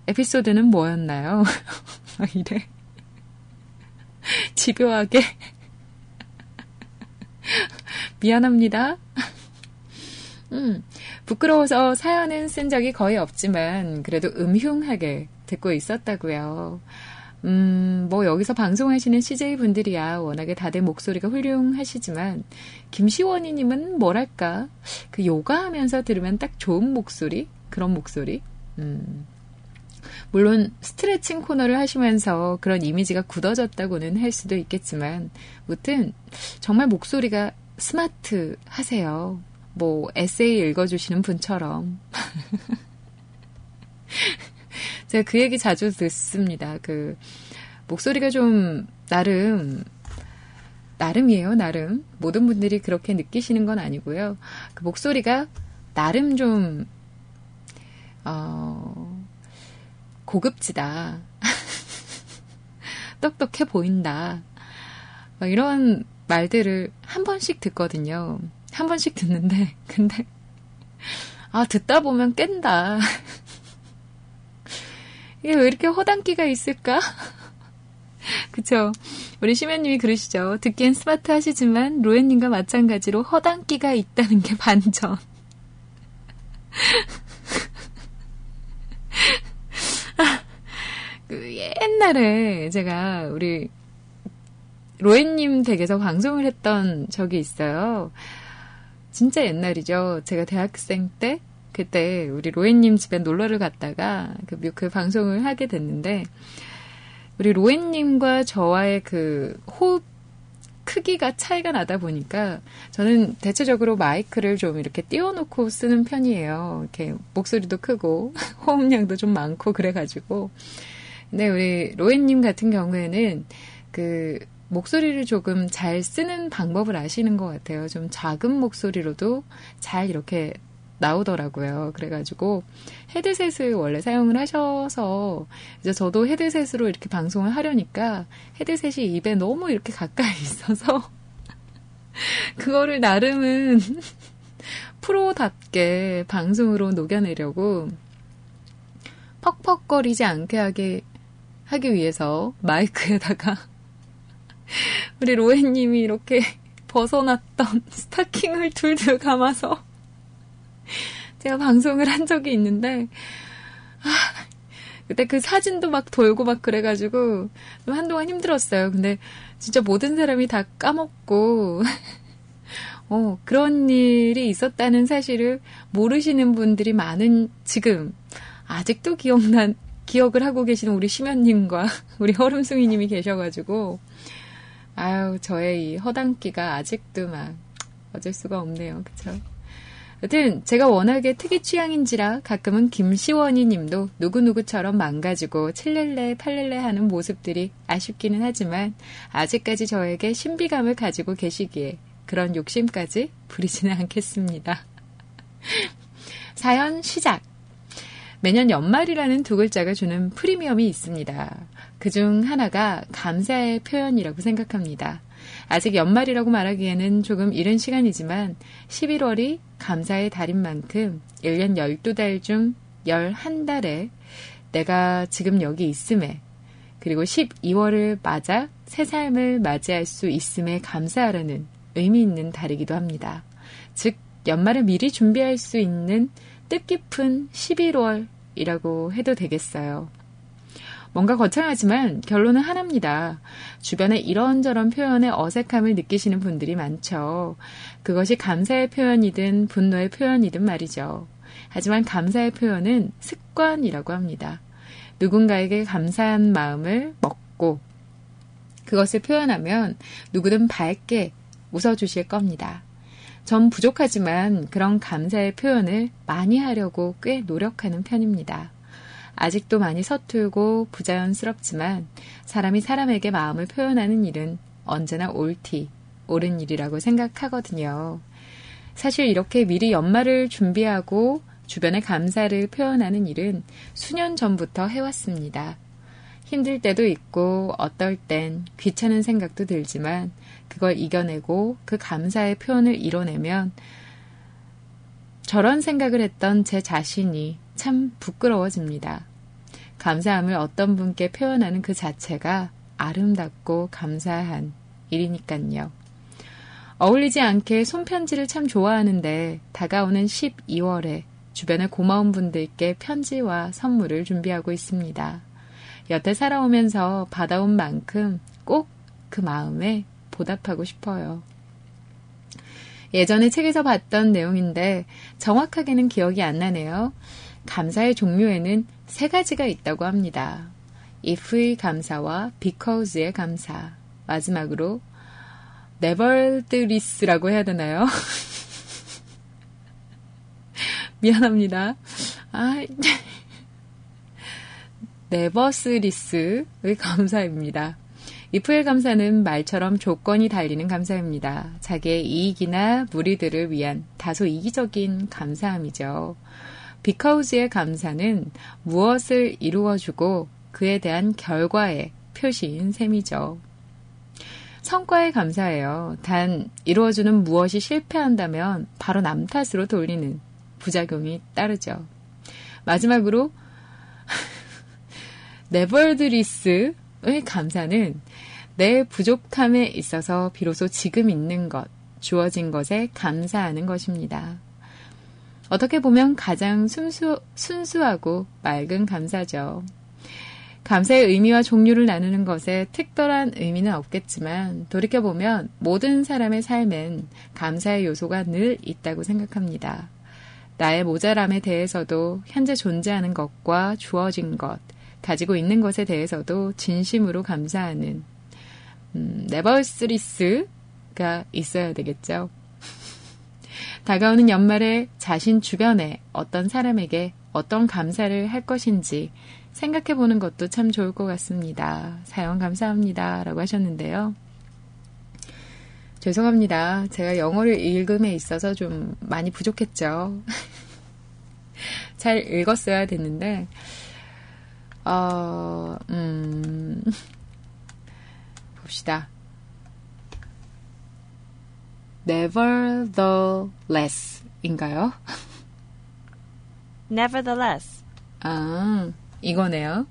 에피소드는 뭐였나요? 이래. 집요하게. 미안합니다. 음, 부끄러워서 사연은 쓴 적이 거의 없지만, 그래도 음흉하게 듣고 있었다고요. 음, 뭐 여기서 방송하시는 CJ 분들이야 워낙에 다들 목소리가 훌륭하시지만 김시원이님은 뭐랄까 그 요가하면서 들으면 딱 좋은 목소리 그런 목소리. 음. 물론 스트레칭 코너를 하시면서 그런 이미지가 굳어졌다고는 할 수도 있겠지만 무튼 정말 목소리가 스마트 하세요. 뭐 에세이 읽어주시는 분처럼. 제가 그 얘기 자주 듣습니다. 그 목소리가 좀 나름 나름이에요, 나름. 모든 분들이 그렇게 느끼시는 건 아니고요. 그 목소리가 나름 좀 어, 고급지다. 똑똑해 보인다. 막 이런 말들을 한 번씩 듣거든요. 한 번씩 듣는데, 근데, 아, 듣다 보면 깬다. 이게 왜 이렇게 허당기가 있을까? 그쵸. 우리 시면님이 그러시죠. 듣기엔 스마트 하시지만, 로엔님과 마찬가지로 허당기가 있다는 게 반전. 그 옛날에 제가 우리 로엔님 댁에서 방송을 했던 적이 있어요. 진짜 옛날이죠. 제가 대학생 때 그때 우리 로엔님 집에 놀러를 갔다가 그, 그 방송을 하게 됐는데 우리 로엔님과 저와의 그 호흡 크기가 차이가 나다 보니까 저는 대체적으로 마이크를 좀 이렇게 띄워놓고 쓰는 편이에요. 이렇게 목소리도 크고 호흡량도 좀 많고 그래가지고 근데 우리 로엔님 같은 경우에는 그 목소리를 조금 잘 쓰는 방법을 아시는 것 같아요. 좀 작은 목소리로도 잘 이렇게 나오더라고요. 그래가지고 헤드셋을 원래 사용을 하셔서 이제 저도 헤드셋으로 이렇게 방송을 하려니까 헤드셋이 입에 너무 이렇게 가까이 있어서 그거를 나름은 프로답게 방송으로 녹여내려고 퍽퍽거리지 않게 하게 하기 위해서 마이크에다가 우리 로엔님이 이렇게 벗어났던 스타킹을 둘둘 감아서 제가 방송을 한 적이 있는데, 아, 그때 그 사진도 막 돌고 막 그래가지고 좀 한동안 힘들었어요. 근데 진짜 모든 사람이 다 까먹고, 어, 그런 일이 있었다는 사실을 모르시는 분들이 많은 지금 아직도 기억난, 기억을 하고 계시는 우리 심연님과 우리 허름숭이님이 계셔가지고, 아유, 저의 이 허당기가 아직도 막 어쩔 수가 없네요. 그쵸? 여튼 제가 워낙에 특이 취향인지라 가끔은 김시원이 님도 누구누구처럼 망가지고 칠렐레 팔렐레 하는 모습들이 아쉽기는 하지만 아직까지 저에게 신비감을 가지고 계시기에 그런 욕심까지 부리지는 않겠습니다. 사연 시작. 매년 연말이라는 두 글자가 주는 프리미엄이 있습니다. 그 중 하나가 감사의 표현이라고 생각합니다. 아직 연말이라고 말하기에는 조금 이른 시간이지만 11월이 감사의 달인 만큼 1년 12달 중 11달에 내가 지금 여기 있음에 그리고 12월을 맞아 새 삶을 맞이할 수 있음에 감사하라는 의미 있는 달이기도 합니다. 즉, 연말을 미리 준비할 수 있는 뜻깊은 11월이라고 해도 되겠어요. 뭔가 거창하지만 결론은 하나입니다. 주변에 이런저런 표현에 어색함을 느끼시는 분들이 많죠. 그것이 감사의 표현이든 분노의 표현이든 말이죠. 하지만 감사의 표현은 습관이라고 합니다. 누군가에게 감사한 마음을 먹고 그것을 표현하면 누구든 밝게 웃어주실 겁니다. 전 부족하지만 그런 감사의 표현을 많이 하려고 꽤 노력하는 편입니다. 아직도 많이 서툴고 부자연스럽지만 사람이 사람에게 마음을 표현하는 일은 언제나 옳디, 옳은 일이라고 생각하거든요. 사실 이렇게 미리 연말을 준비하고 주변에 감사를 표현하는 일은 수년 전부터 해왔습니다. 힘들 때도 있고 어떨 땐 귀찮은 생각도 들지만 그걸 이겨내고 그 감사의 표현을 이뤄내면 저런 생각을 했던 제 자신이 참 부끄러워집니다. 감사함을 어떤 분께 표현하는 그 자체가 아름답고 감사한 일이니까요. 어울리지 않게 손편지를 참 좋아하는데 다가오는 12월에 주변에 고마운 분들께 편지와 선물을 준비하고 있습니다. 여태 살아오면서 받아온 만큼 꼭 그 마음에 보답하고 싶어요. 예전에 책에서 봤던 내용인데 정확하게는 기억이 안 나네요. 감사의 종류에는 세 가지가 있다고 합니다. if의 감사와 because의 감사. 마지막으로 nevertheless라고 해야 되나요? 미안합니다. 아, 네버스리스의 감사입니다. 이프의 감사는 말처럼 조건이 달리는 감사입니다. 자기의 이익이나 무리들을 위한 다소 이기적인 감사함이죠. 비카우즈의 감사는 무엇을 이루어주고 그에 대한 결과의 표시인 셈이죠. 성과에 감사해요. 단, 이루어주는 무엇이 실패한다면 바로 남 탓으로 돌리는 부작용이 따르죠. 마지막으로, 네버드리스의 감사는 내 부족함에 있어서 비로소 지금 있는 것, 주어진 것에 감사하는 것입니다. 어떻게 보면 가장 순수, 순수하고 맑은 감사죠. 감사의 의미와 종류를 나누는 것에 특별한 의미는 없겠지만 돌이켜보면 모든 사람의 삶엔 감사의 요소가 늘 있다고 생각합니다. 나의 모자람에 대해서도 현재 존재하는 것과 주어진 것, 가지고 있는 것에 대해서도 진심으로 감사하는 음, 네버스리스가 있어야 되겠죠. 다가오는 연말에 자신 주변에 어떤 사람에게 어떤 감사를 할 것인지 생각해 보는 것도 참 좋을 것 같습니다. 사연 감사합니다. 라고 하셨는데요. 죄송합니다. 제가 영어를 읽음에 있어서 좀 많이 부족했죠. 잘 읽었어야 됐는데, 어, 음, 봅시다. Nevertheless 인가요? nevertheless. 아, 이거네요.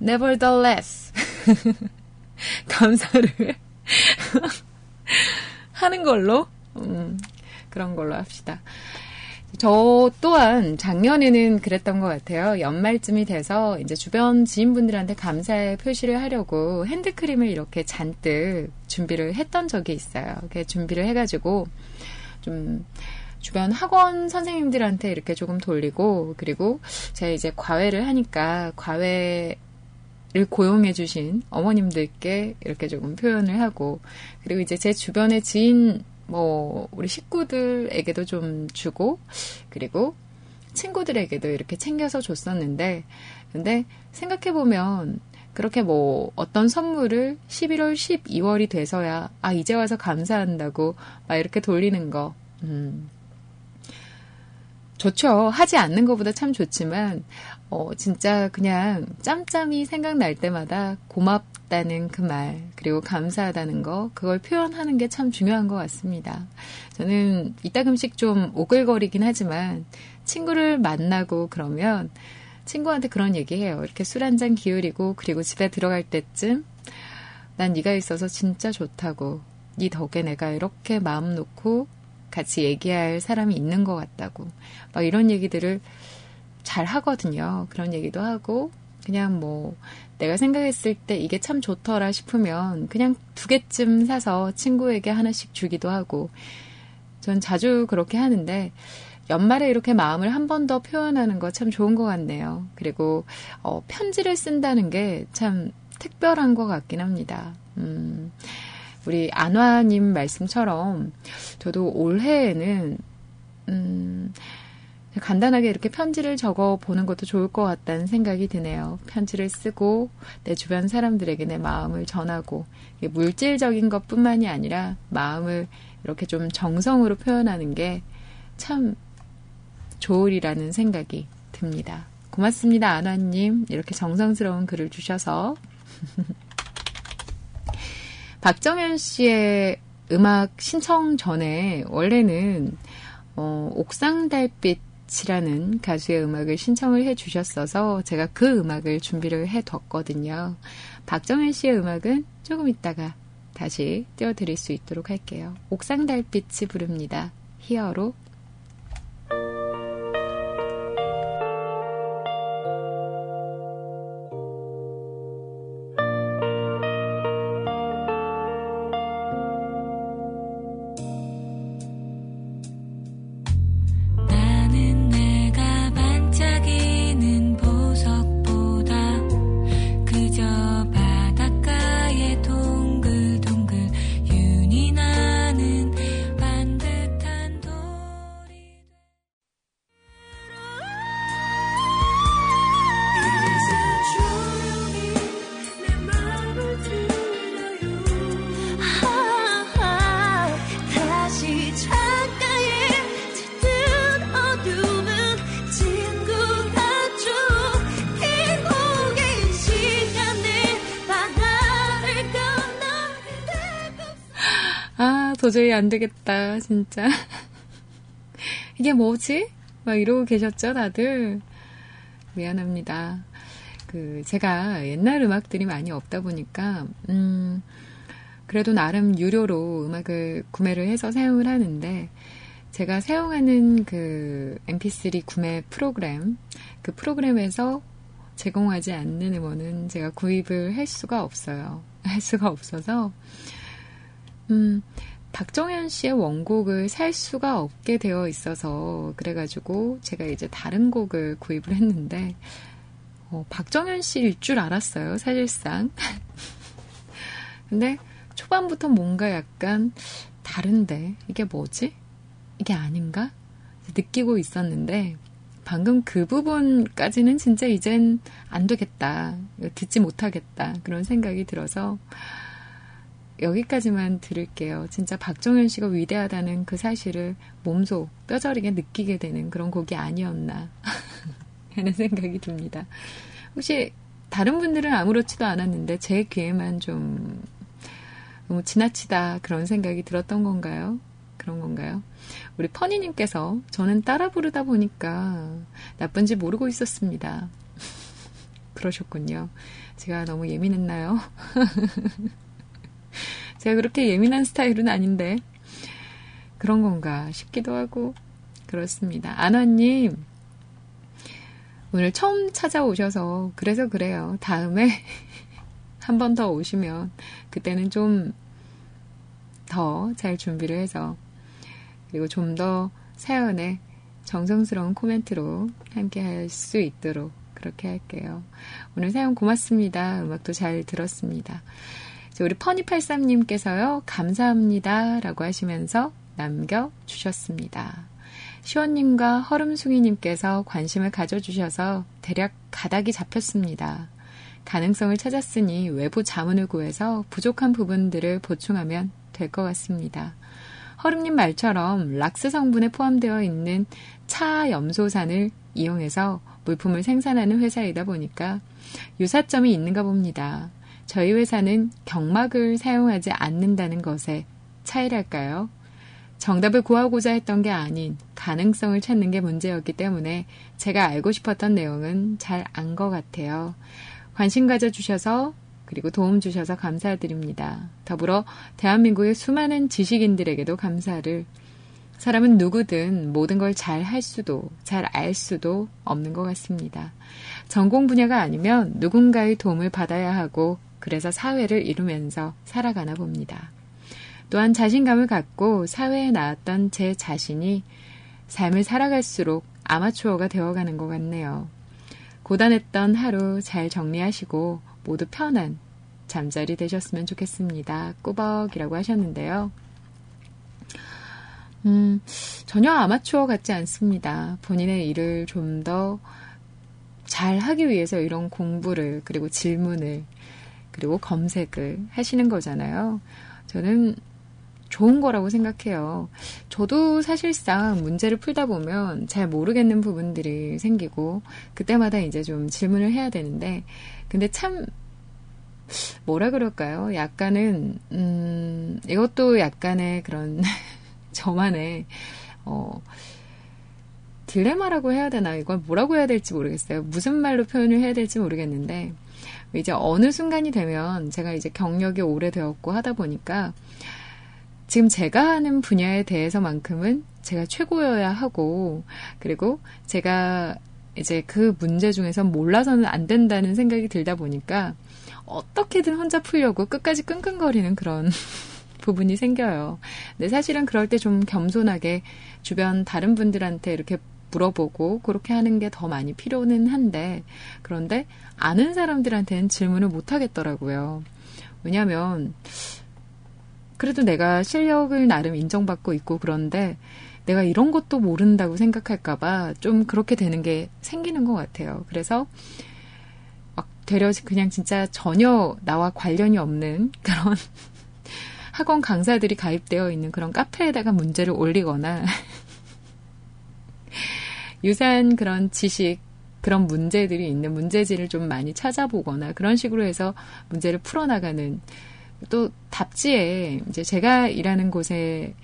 nevertheless. 감사를 하는 걸로, 음, 그런 걸로 합시다. 저 또한 작년에는 그랬던 것 같아요. 연말쯤이 돼서 이제 주변 지인분들한테 감사의 표시를 하려고 핸드크림을 이렇게 잔뜩 준비를 했던 적이 있어요. 이렇게 준비를 해가지고 좀 주변 학원 선생님들한테 이렇게 조금 돌리고 그리고 제가 이제 과외를 하니까 과외 를 고용해 주신 어머님들께 이렇게 조금 표현을 하고, 그리고 이제 제 주변의 지인 뭐 우리 식구들에게도 좀 주고 그리고 친구들에게도 이렇게 챙겨서 줬었는데 근데 생각해 보면 그렇게 뭐 어떤 선물을 11월 12월이 돼서야 아 이제 와서 감사한다고 막 이렇게 돌리는 거 음. 좋죠. 하지 않는 것보다 참 좋지만 어 진짜 그냥 짬짬이 생각날 때마다 고맙 고맙다는 그 말, 그리고 감사하다는 거, 그걸 표현하는 게 참 중요한 것 같습니다. 저는 이따금씩 좀 오글거리긴 하지만 친구를 만나고 그러면 친구한테 그런 얘기해요. 이렇게 술 한 잔 기울이고 그리고 집에 들어갈 때쯤 난 네가 있어서 진짜 좋다고. 네 덕에 내가 이렇게 마음 놓고 같이 얘기할 사람이 있는 것 같다고. 막 이런 얘기들을 잘 하거든요. 그런 얘기도 하고 그냥 뭐 내가 생각했을 때 이게 참 좋더라 싶으면 그냥 두 개쯤 사서 친구에게 하나씩 주기도 하고 전 자주 그렇게 하는데 연말에 이렇게 마음을 한 번 더 표현하는 거 참 좋은 것 같네요. 그리고 어, 편지를 쓴다는 게 참 특별한 것 같긴 합니다. 음, 우리 안화님 말씀처럼 저도 올해에는 음, 간단하게 이렇게 편지를 적어 보는 것도 좋을 것 같다는 생각이 드네요. 편지를 쓰고 내 주변 사람들에게 내 마음을 전하고 물질적인 것 뿐만이 아니라 마음을 이렇게 좀 정성으로 표현하는 게 참 좋으리라는 생각이 듭니다. 고맙습니다, 안화님. 이렇게 정성스러운 글을 주셔서. 박정현 씨의 음악 신청 전에 원래는 어, 옥상 달빛 이라는 가수의 음악을 신청을 해 주셨어서 제가 그 음악을 준비를 해 뒀거든요. 박정현 씨의 음악은 조금 있다가 다시 띄워드릴 수 있도록 할게요. 옥상 달빛이 부릅니다. 히어로 도저히 안 되겠다, 진짜. 이게 뭐지? 막 이러고 계셨죠, 다들? 미안합니다. 그, 제가 옛날 음악들이 많이 없다 보니까, 음, 그래도 나름 유료로 음악을 구매를 해서 사용을 하는데, 제가 사용하는 그 mp3 구매 프로그램, 그 프로그램에서 제공하지 않는 음원은 제가 구입을 할 수가 없어요. 할 수가 없어서, 음, 박정현 씨의 원곡을 살 수가 없게 되어 있어서 그래가지고 제가 이제 다른 곡을 구입을 했는데 어, 박정현 씨일 줄 알았어요 사실상. 근데 초반부터 뭔가 약간 다른데 이게 뭐지? 이게 아닌가? 느끼고 있었는데 방금 그 부분까지는 진짜 이젠 안 되겠다 듣지 못하겠다 그런 생각이 들어서 여기까지만 들을게요. 진짜 박정현 씨가 위대하다는 그 사실을 몸소 뼈저리게 느끼게 되는 그런 곡이 아니었나 하는 생각이 듭니다. 혹시 다른 분들은 아무렇지도 않았는데 제 귀에만 좀 너무 지나치다 그런 생각이 들었던 건가요? 그런 건가요? 우리 퍼니님께서 저는 따라 부르다 보니까 나쁜지 모르고 있었습니다. 그러셨군요. 제가 너무 예민했나요? 제가 그렇게 예민한 스타일은 아닌데 그런 건가 싶기도 하고 그렇습니다. 아나님 오늘 처음 찾아오셔서 그래서 그래요. 다음에 한 번 더 오시면 그때는 좀 더 잘 준비를 해서 그리고 좀 더 사연에 정성스러운 코멘트로 함께 할 수 있도록 그렇게 할게요. 오늘 사연 고맙습니다. 음악도 잘 들었습니다. 우리 퍼니83님께서요, 감사합니다. 라고 하시면서 남겨주셨습니다. 시원님과 허름숭이님께서 관심을 가져주셔서 대략 가닥이 잡혔습니다. 가능성을 찾았으니 외부 자문을 구해서 부족한 부분들을 보충하면 될 것 같습니다. 허름님 말처럼 락스 성분에 포함되어 있는 차 염소산을 이용해서 물품을 생산하는 회사이다 보니까 유사점이 있는가 봅니다. 저희 회사는 경막을 사용하지 않는다는 것에 차이랄까요? 정답을 구하고자 했던 게 아닌 가능성을 찾는 게 문제였기 때문에 제가 알고 싶었던 내용은 잘 안 것 같아요. 관심 가져주셔서 그리고 도움 주셔서 감사드립니다. 더불어 대한민국의 수많은 지식인들에게도 감사를 사람은 누구든 모든 걸 잘 할 수도 잘 알 수도 없는 것 같습니다. 전공 분야가 아니면 누군가의 도움을 받아야 하고 그래서 사회를 이루면서 살아가나 봅니다. 또한 자신감을 갖고 사회에 나왔던 제 자신이 삶을 살아갈수록 아마추어가 되어가는 것 같네요. 고단했던 하루 잘 정리하시고 모두 편한 잠자리 되셨으면 좋겠습니다. 꾸벅이라고 하셨는데요. 음, 전혀 아마추어 같지 않습니다. 본인의 일을 좀 더 잘 하기 위해서 이런 공부를, 그리고 질문을, 그리고 검색을 하시는 거잖아요. 저는 좋은 거라고 생각해요. 저도 사실상 문제를 풀다 보면 잘 모르겠는 부분들이 생기고, 그때마다 이제 좀 질문을 해야 되는데, 근데 참, 뭐라 그럴까요? 약간은, 음, 이것도 약간의 그런, 저만의, 어, 딜레마라고 해야 되나? 이걸 뭐라고 해야 될지 모르겠어요. 무슨 말로 표현을 해야 될지 모르겠는데, 이제 어느 순간이 되면 제가 이제 경력이 오래되었고 하다 보니까, 지금 제가 하는 분야에 대해서만큼은 제가 최고여야 하고, 그리고 제가 이제 그 문제 중에서 몰라서는 안 된다는 생각이 들다 보니까, 어떻게든 혼자 풀려고 끝까지 끙끙거리는 그런 부분이 생겨요. 근데 사실은 그럴 때 좀 겸손하게 주변 다른 분들한테 이렇게 물어보고 그렇게 하는 게 더 많이 필요는 한데, 그런데 아는 사람들한테는 질문을 못 하겠더라고요. 왜냐면, 그래도 내가 실력을 나름 인정받고 있고 그런데 내가 이런 것도 모른다고 생각할까봐 좀 그렇게 되는 게 생기는 것 같아요. 그래서 막 되려 그냥 진짜 전혀 나와 관련이 없는 그런 학원 강사들이 가입되어 있는 그런 카페에다가 문제를 올리거나 유사한 그런 지식 그런 문제들이 있는 문제지를 좀 많이 찾아보거나 그런 식으로 해서 문제를 풀어나가는 또 답지에 이제 제가 일하는 곳에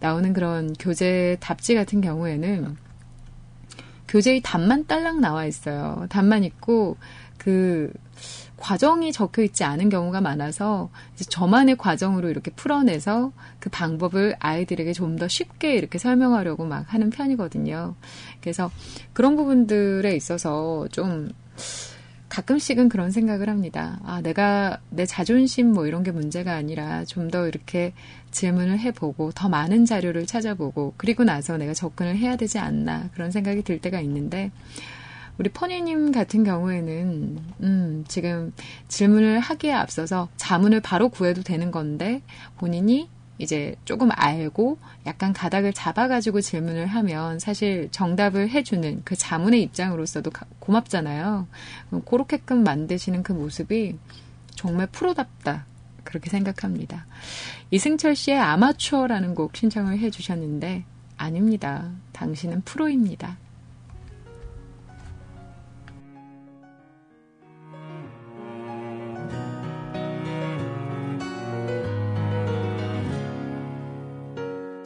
나오는 그런 교재 답지 같은 경우에는 교재의 답만 딸랑 나와 있어요. 답만 있고 그 과정이 적혀 있지 않은 경우가 많아서 저만의 과정으로 이렇게 풀어내서 그 방법을 아이들에게 좀 더 쉽게 이렇게 설명하려고 막 하는 편이거든요. 그래서 그런 부분들에 있어서 좀 가끔씩은 그런 생각을 합니다. 아, 내가 내 자존심 뭐 이런 게 문제가 아니라 좀 더 이렇게 질문을 해보고 더 많은 자료를 찾아보고 그리고 나서 내가 접근을 해야 되지 않나 그런 생각이 들 때가 있는데 우리 퍼니님 같은 경우에는 음, 지금 질문을 하기에 앞서서 자문을 바로 구해도 되는 건데 본인이 이제 조금 알고 약간 가닥을 잡아가지고 질문을 하면 사실 정답을 해주는 그 자문의 입장으로서도 고맙잖아요. 그렇게끔 만드시는 그 모습이 정말 프로답다. 그렇게 생각합니다. 이승철 씨의 아마추어라는 곡 신청을 해주셨는데 아닙니다. 당신은 프로입니다.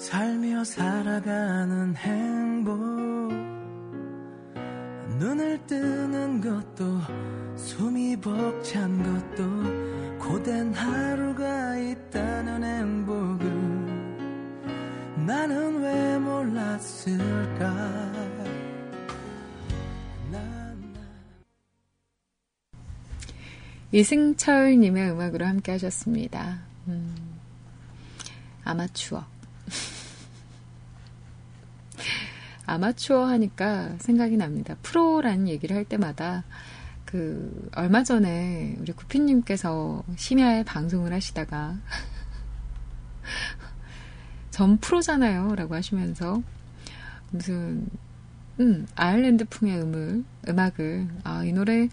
살며 살아가는 행복 눈을 뜨는 것도 숨이 벅찬 것도 고된 하루가 있다는 행복을 나는 왜 몰랐을까 이승철님의 음악으로 함께 하셨습니다. 음, 아마추어. 아마추어 하니까 생각이 납니다. 프로라는 얘기를 할 때마다 그 얼마 전에 우리 구피님께서 심야에 방송을 하시다가 전 프로잖아요 라고 하시면서 무슨 음, 아일랜드풍의 음을, 음악을, 아, 이 노래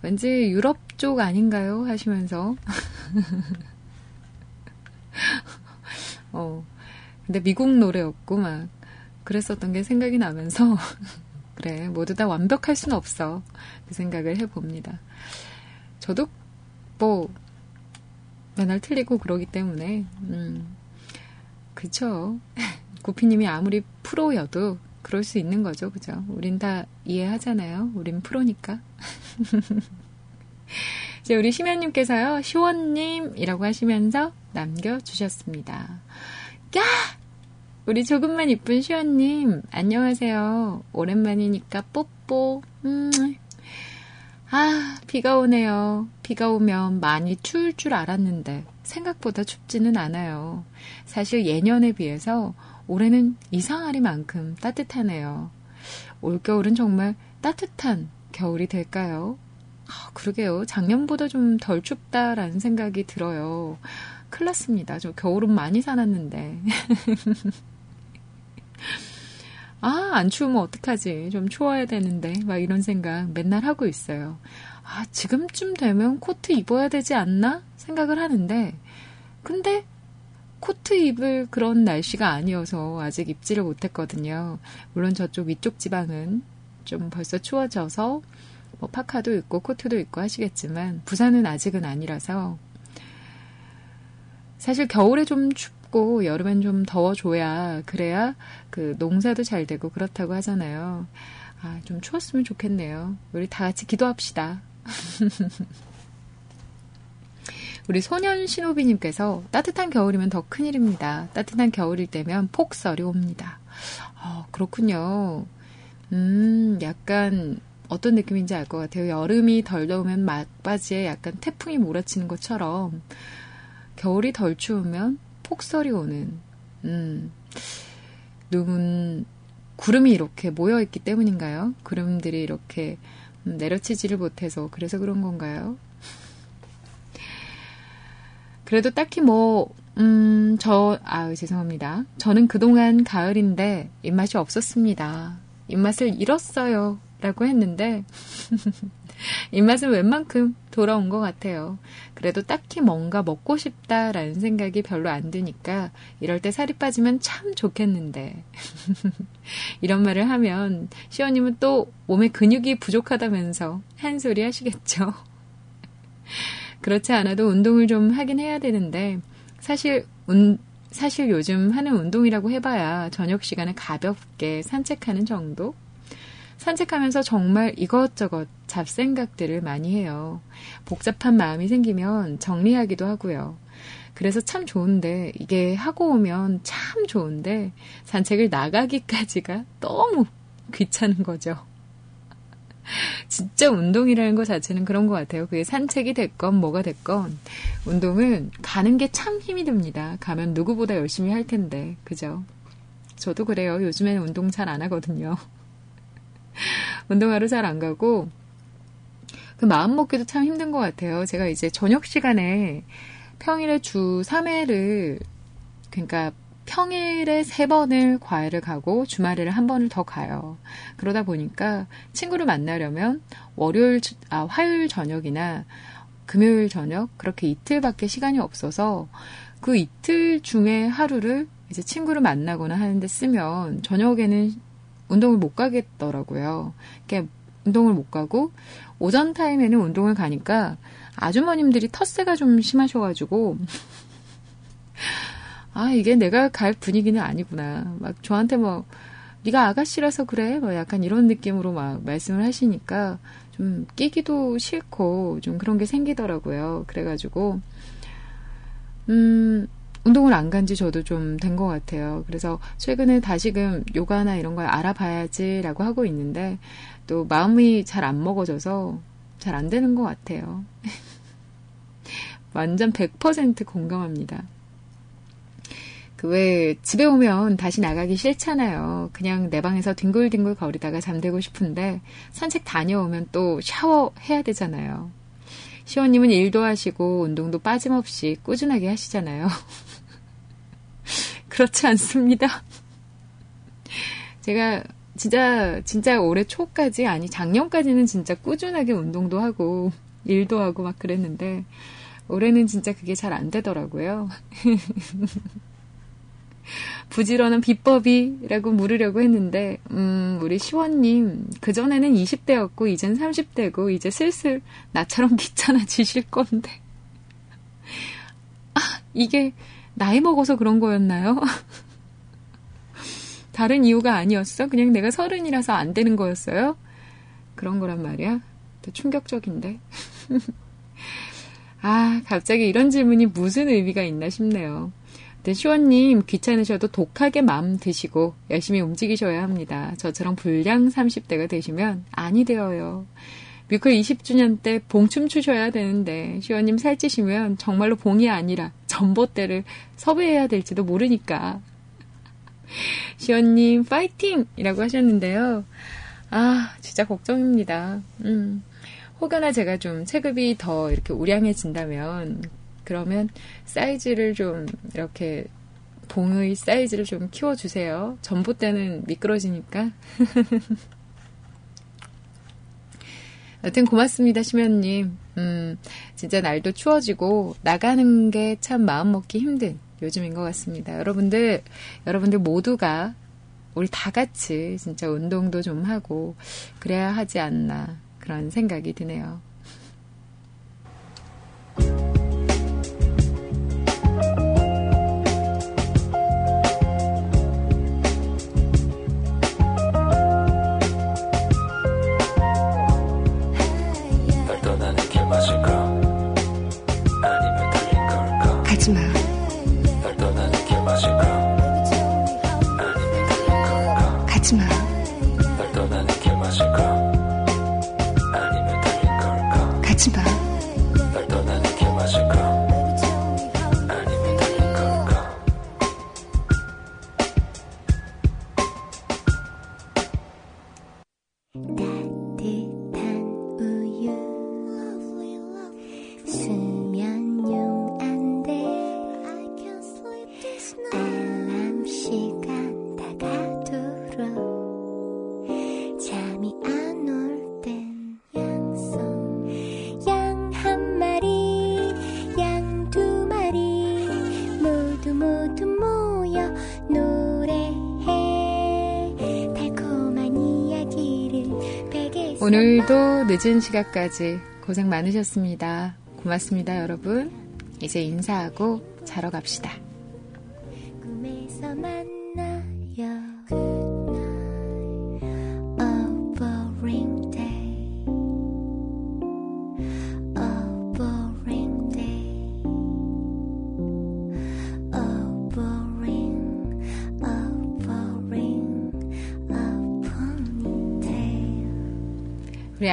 왠지 유럽 쪽 아닌가요? 하시면서. 어, 근데 미국 노래였고, 막, 그랬었던 게 생각이 나면서 그래 모두 다 완벽할 수는 없어 그 생각을 해봅니다. 저도 뭐 맨날 틀리고 그러기 때문에 음 그쵸 구피님이 아무리 프로여도 그럴 수 있는 거죠. 그죠? 우린 다 이해하잖아요. 우린 프로니까. 이제 우리 심연님께서요, 시원님이라고 하시면서 남겨주셨습니다. 야! 우리 조금만 이쁜 시원님, 안녕하세요. 오랜만이니까 뽀뽀. 음. 아, 비가 오네요. 비가 오면 많이 추울 줄 알았는데, 생각보다 춥지는 않아요. 사실 예년에 비해서 올해는 이상하리만큼 따뜻하네요. 올겨울은 정말 따뜻한 겨울이 될까요? 아, 그러게요. 작년보다 좀 덜 춥다라는 생각이 들어요. 큰일 났습니다. 저 겨울은 많이 사놨는데. 아, 안 추우면 어떡하지. 좀 추워야 되는데. 막 이런 생각 맨날 하고 있어요. 아, 지금쯤 되면 코트 입어야 되지 않나? 생각을 하는데. 근데 코트 입을 그런 날씨가 아니어서 아직 입지를 못했거든요. 물론 저쪽 위쪽 지방은 좀 벌써 추워져서 뭐 파카도 입고 코트도 입고 하시겠지만 부산은 아직은 아니라서 사실 겨울에 좀 춥 고 여름엔 좀 더워줘야 그래야 그 농사도 잘 되고 그렇다고 하잖아요. 아, 좀 추웠으면 좋겠네요. 우리 다 같이 기도합시다. 우리 소년 신호비님께서 따뜻한 겨울이면 더 큰일입니다. 따뜻한 겨울일 때면 폭설이 옵니다. 아, 그렇군요. 음, 약간 어떤 느낌인지 알 것 같아요. 여름이 덜 더우면 막바지에 약간 태풍이 몰아치는 것처럼 겨울이 덜 추우면 폭설이 오는, 음, 눈, 구름이 이렇게 모여있기 때문인가요? 구름들이 이렇게 음, 내려치지를 못해서 그래서 그런 건가요? 그래도 딱히 뭐, 음, 저, 아, 죄송합니다. 저는 그동안 가을인데 입맛이 없었습니다. 입맛을 잃었어요. 라고 했는데, 입맛은 웬만큼 돌아온 것 같아요. 그래도 딱히 뭔가 먹고 싶다라는 생각이 별로 안 드니까 이럴 때 살이 빠지면 참 좋겠는데. 이런 말을 하면 시원님은 또 몸에 근육이 부족하다면서 한 소리 하시겠죠. 그렇지 않아도 운동을 좀 하긴 해야 되는데 사실 운, 사실 요즘 하는 운동이라고 해봐야 저녁 시간에 가볍게 산책하는 정도? 산책하면서 정말 이것저것 잡생각들을 많이 해요. 복잡한 마음이 생기면 정리하기도 하고요. 그래서 참 좋은데, 이게 하고 오면 참 좋은데, 산책을 나가기까지가 너무 귀찮은 거죠. 진짜 운동이라는 것 자체는 그런 것 같아요. 그게 산책이 됐건 뭐가 됐건 운동은 가는 게 참 힘이 듭니다. 가면 누구보다 열심히 할 텐데 그죠? 저도 그래요. 요즘에는 운동 잘 안 하거든요. 운동하러 잘 안 가고 그 마음 먹기도 참 힘든 것 같아요. 제가 이제 저녁 시간에 평일에 주 3회를 그러니까 평일에 세 번을 과외를 가고 주말에를 한 번을 더 가요. 그러다 보니까 친구를 만나려면 월요일, 아, 화요일 저녁이나 금요일 저녁 그렇게 이틀밖에 시간이 없어서 그 이틀 중에 하루를 이제 친구를 만나거나 하는데 쓰면 저녁에는 운동을 못 가겠더라고요. 그러니까 운동을 못 가고 오전 타임에는 운동을 가니까 아주머님들이 텃세가 좀 심하셔가지고 아, 이게 내가 갈 분위기는 아니구나. 막 저한테 뭐, 네가 아가씨라서 그래? 뭐 약간 이런 느낌으로 막 말씀을 하시니까 좀 끼기도 싫고 좀 그런 게 생기더라고요. 그래가지고, 음, 운동을 안 간 지 저도 좀 된 것 같아요. 그래서 최근에 다시금 요가나 이런 걸 알아봐야지라고 하고 있는데 또 마음이 잘 안 먹어져서 잘 안 되는 것 같아요. 완전 100% 공감합니다. 그 왜 집에 오면 다시 나가기 싫잖아요. 그냥 내 방에서 뒹굴뒹굴 거리다가 잠들고 싶은데 산책 다녀오면 또 샤워해야 되잖아요. 시원님은 일도 하시고 운동도 빠짐없이 꾸준하게 하시잖아요. 그렇지 않습니다. 제가 진짜 진짜 올해 초까지 아니 작년까지는 진짜 꾸준하게 운동도 하고 일도 하고 막 그랬는데 올해는 진짜 그게 잘 안 되더라고요. 부지런한 비법이라고 물으려고 했는데, 음, 우리 시원님, 그전에는 20대였고, 이젠 30대고, 이제 슬슬 나처럼 귀찮아지실 건데. 아, 이게 나이 먹어서 그런 거였나요? 다른 이유가 아니었어? 그냥 내가 서른이라서 안 되는 거였어요? 그런 거란 말이야? 더 충격적인데. 아, 갑자기 이런 질문이 무슨 의미가 있나 싶네요. 시원님 귀찮으셔도 독하게 마음 드시고 열심히 움직이셔야 합니다. 저처럼 불량 30대가 되시면 아니 되어요. 뮤클 20주년 때 봉춤 추셔야 되는데 시원님 살찌시면 정말로 봉이 아니라 전봇대를 섭외해야 될지도 모르니까. 시원님 파이팅! 이라고 하셨는데요. 아 진짜 걱정입니다. 음. 혹여나 제가 좀 체급이 더 이렇게 우량해진다면 그러면 사이즈를 좀 이렇게 봉의 사이즈를 좀 키워주세요. 전봇대는 미끄러지니까. 여튼 고맙습니다, 심연님. 음, 진짜 날도 추워지고 나가는 게 참 마음 먹기 힘든 요즘인 것 같습니다. 여러분들, 여러분들 모두가 우리 다 같이 진짜 운동도 좀 하고 그래야 하지 않나 그런 생각이 드네요. 늦은 시간까지 고생 많으셨습니다. 고맙습니다, 여러분. 이제 인사하고 자러 갑시다. 꿈에서 만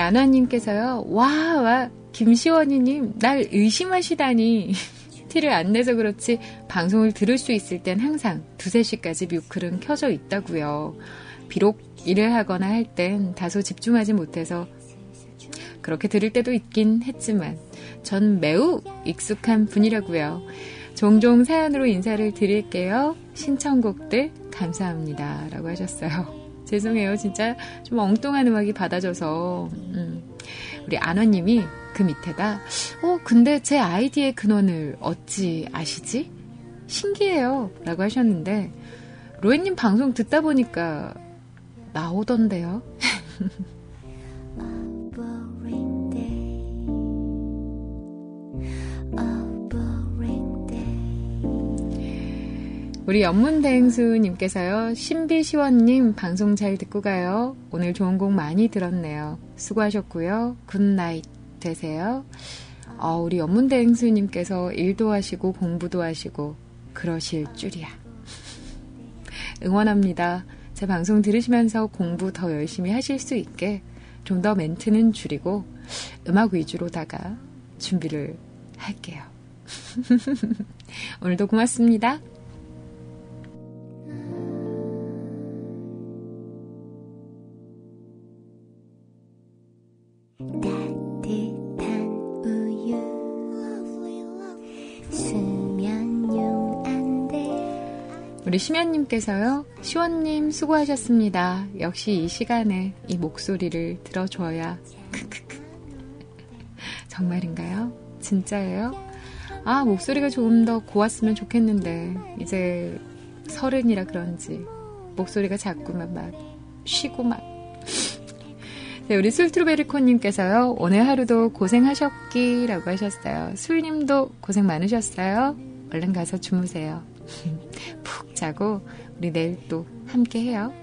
안화님께서요, 와, 와, 김시원이님, 날 의심하시다니. 티를 안 내서 그렇지, 방송을 들을 수 있을 땐 항상 두세 시까지 뮤클은 켜져 있다고요. 비록 일을 하거나 할 땐 다소 집중하지 못해서 그렇게 들을 때도 있긴 했지만, 전 매우 익숙한 분이라고요. 종종 사연으로 인사를 드릴게요. 신청곡들 감사합니다. 라고 하셨어요. 죄송해요. 진짜 좀 엉뚱한 음악이 받아져서. 음. 우리 안화님이 그 밑에다, 어, 근데 제 아이디의 근원을 어찌 아시지? 신기해요. 라고 하셨는데, 로에님 방송 듣다 보니까 나오던데요. 우리 연문대행수님께서요, 신비시원님 방송 잘 듣고 가요. 오늘 좋은 곡 많이 들었네요. 수고하셨고요. good night 되세요. 어, 우리 연문대행수님께서 일도 하시고 공부도 하시고 그러실 줄이야. 응원합니다. 제 방송 들으시면서 공부 더 열심히 하실 수 있게 좀 더 멘트는 줄이고 음악 위주로다가 준비를 할게요. 오늘도 고맙습니다. 우리 심연님께서요, 시원님 수고하셨습니다. 역시 이 시간에 이 목소리를 들어줘야. 정말인가요? 진짜예요? 아, 목소리가 조금 더 고왔으면 좋겠는데, 이제 서른이라 그런지, 목소리가 자꾸만 막 쉬고 막. 네, 우리 술트루베리코님께서요, 오늘 하루도 고생하셨기라고 하셨어요. 술님도 고생 많으셨어요? 얼른 가서 주무세요. 푹 자고 우리 내일 또 함께 해요.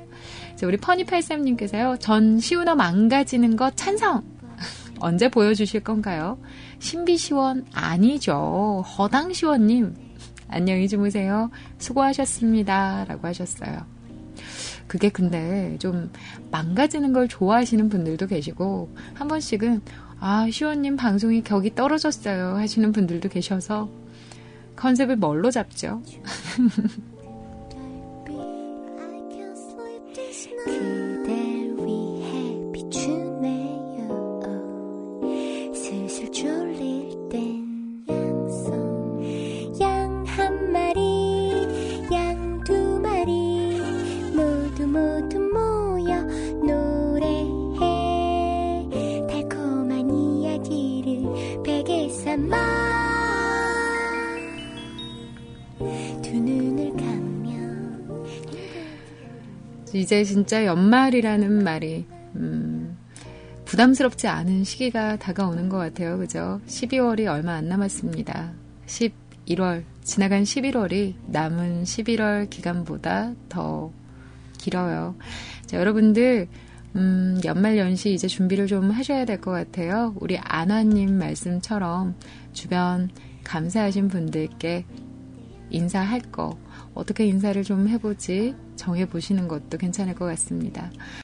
자, 우리 퍼니83님께서요, 전 시우너 망가지는 거 찬성! 언제 보여주실 건가요? 신비시원 아니죠. 허당시원님. 안녕히 주무세요. 수고하셨습니다. 라고 하셨어요. 그게 근데 좀 망가지는 걸 좋아하시는 분들도 계시고, 한 번씩은, 아, 시원님 방송이 격이 떨어졌어요. 하시는 분들도 계셔서, 컨셉을 뭘로 잡죠? 그댈 이제 진짜 연말이라는 말이 음, 부담스럽지 않은 시기가 다가오는 것 같아요. 그죠? 12월이 얼마 안 남았습니다. 11월 지나간 11월이 남은 11월 기간보다 더 길어요. 자, 여러분들 음, 연말 연시 이제 준비를 좀 하셔야 될 것 같아요. 우리 안화님 말씀처럼 주변 감사하신 분들께 인사할 거 어떻게 인사를 좀 해보지 정해보시는 것도 괜찮을 것 같습니다.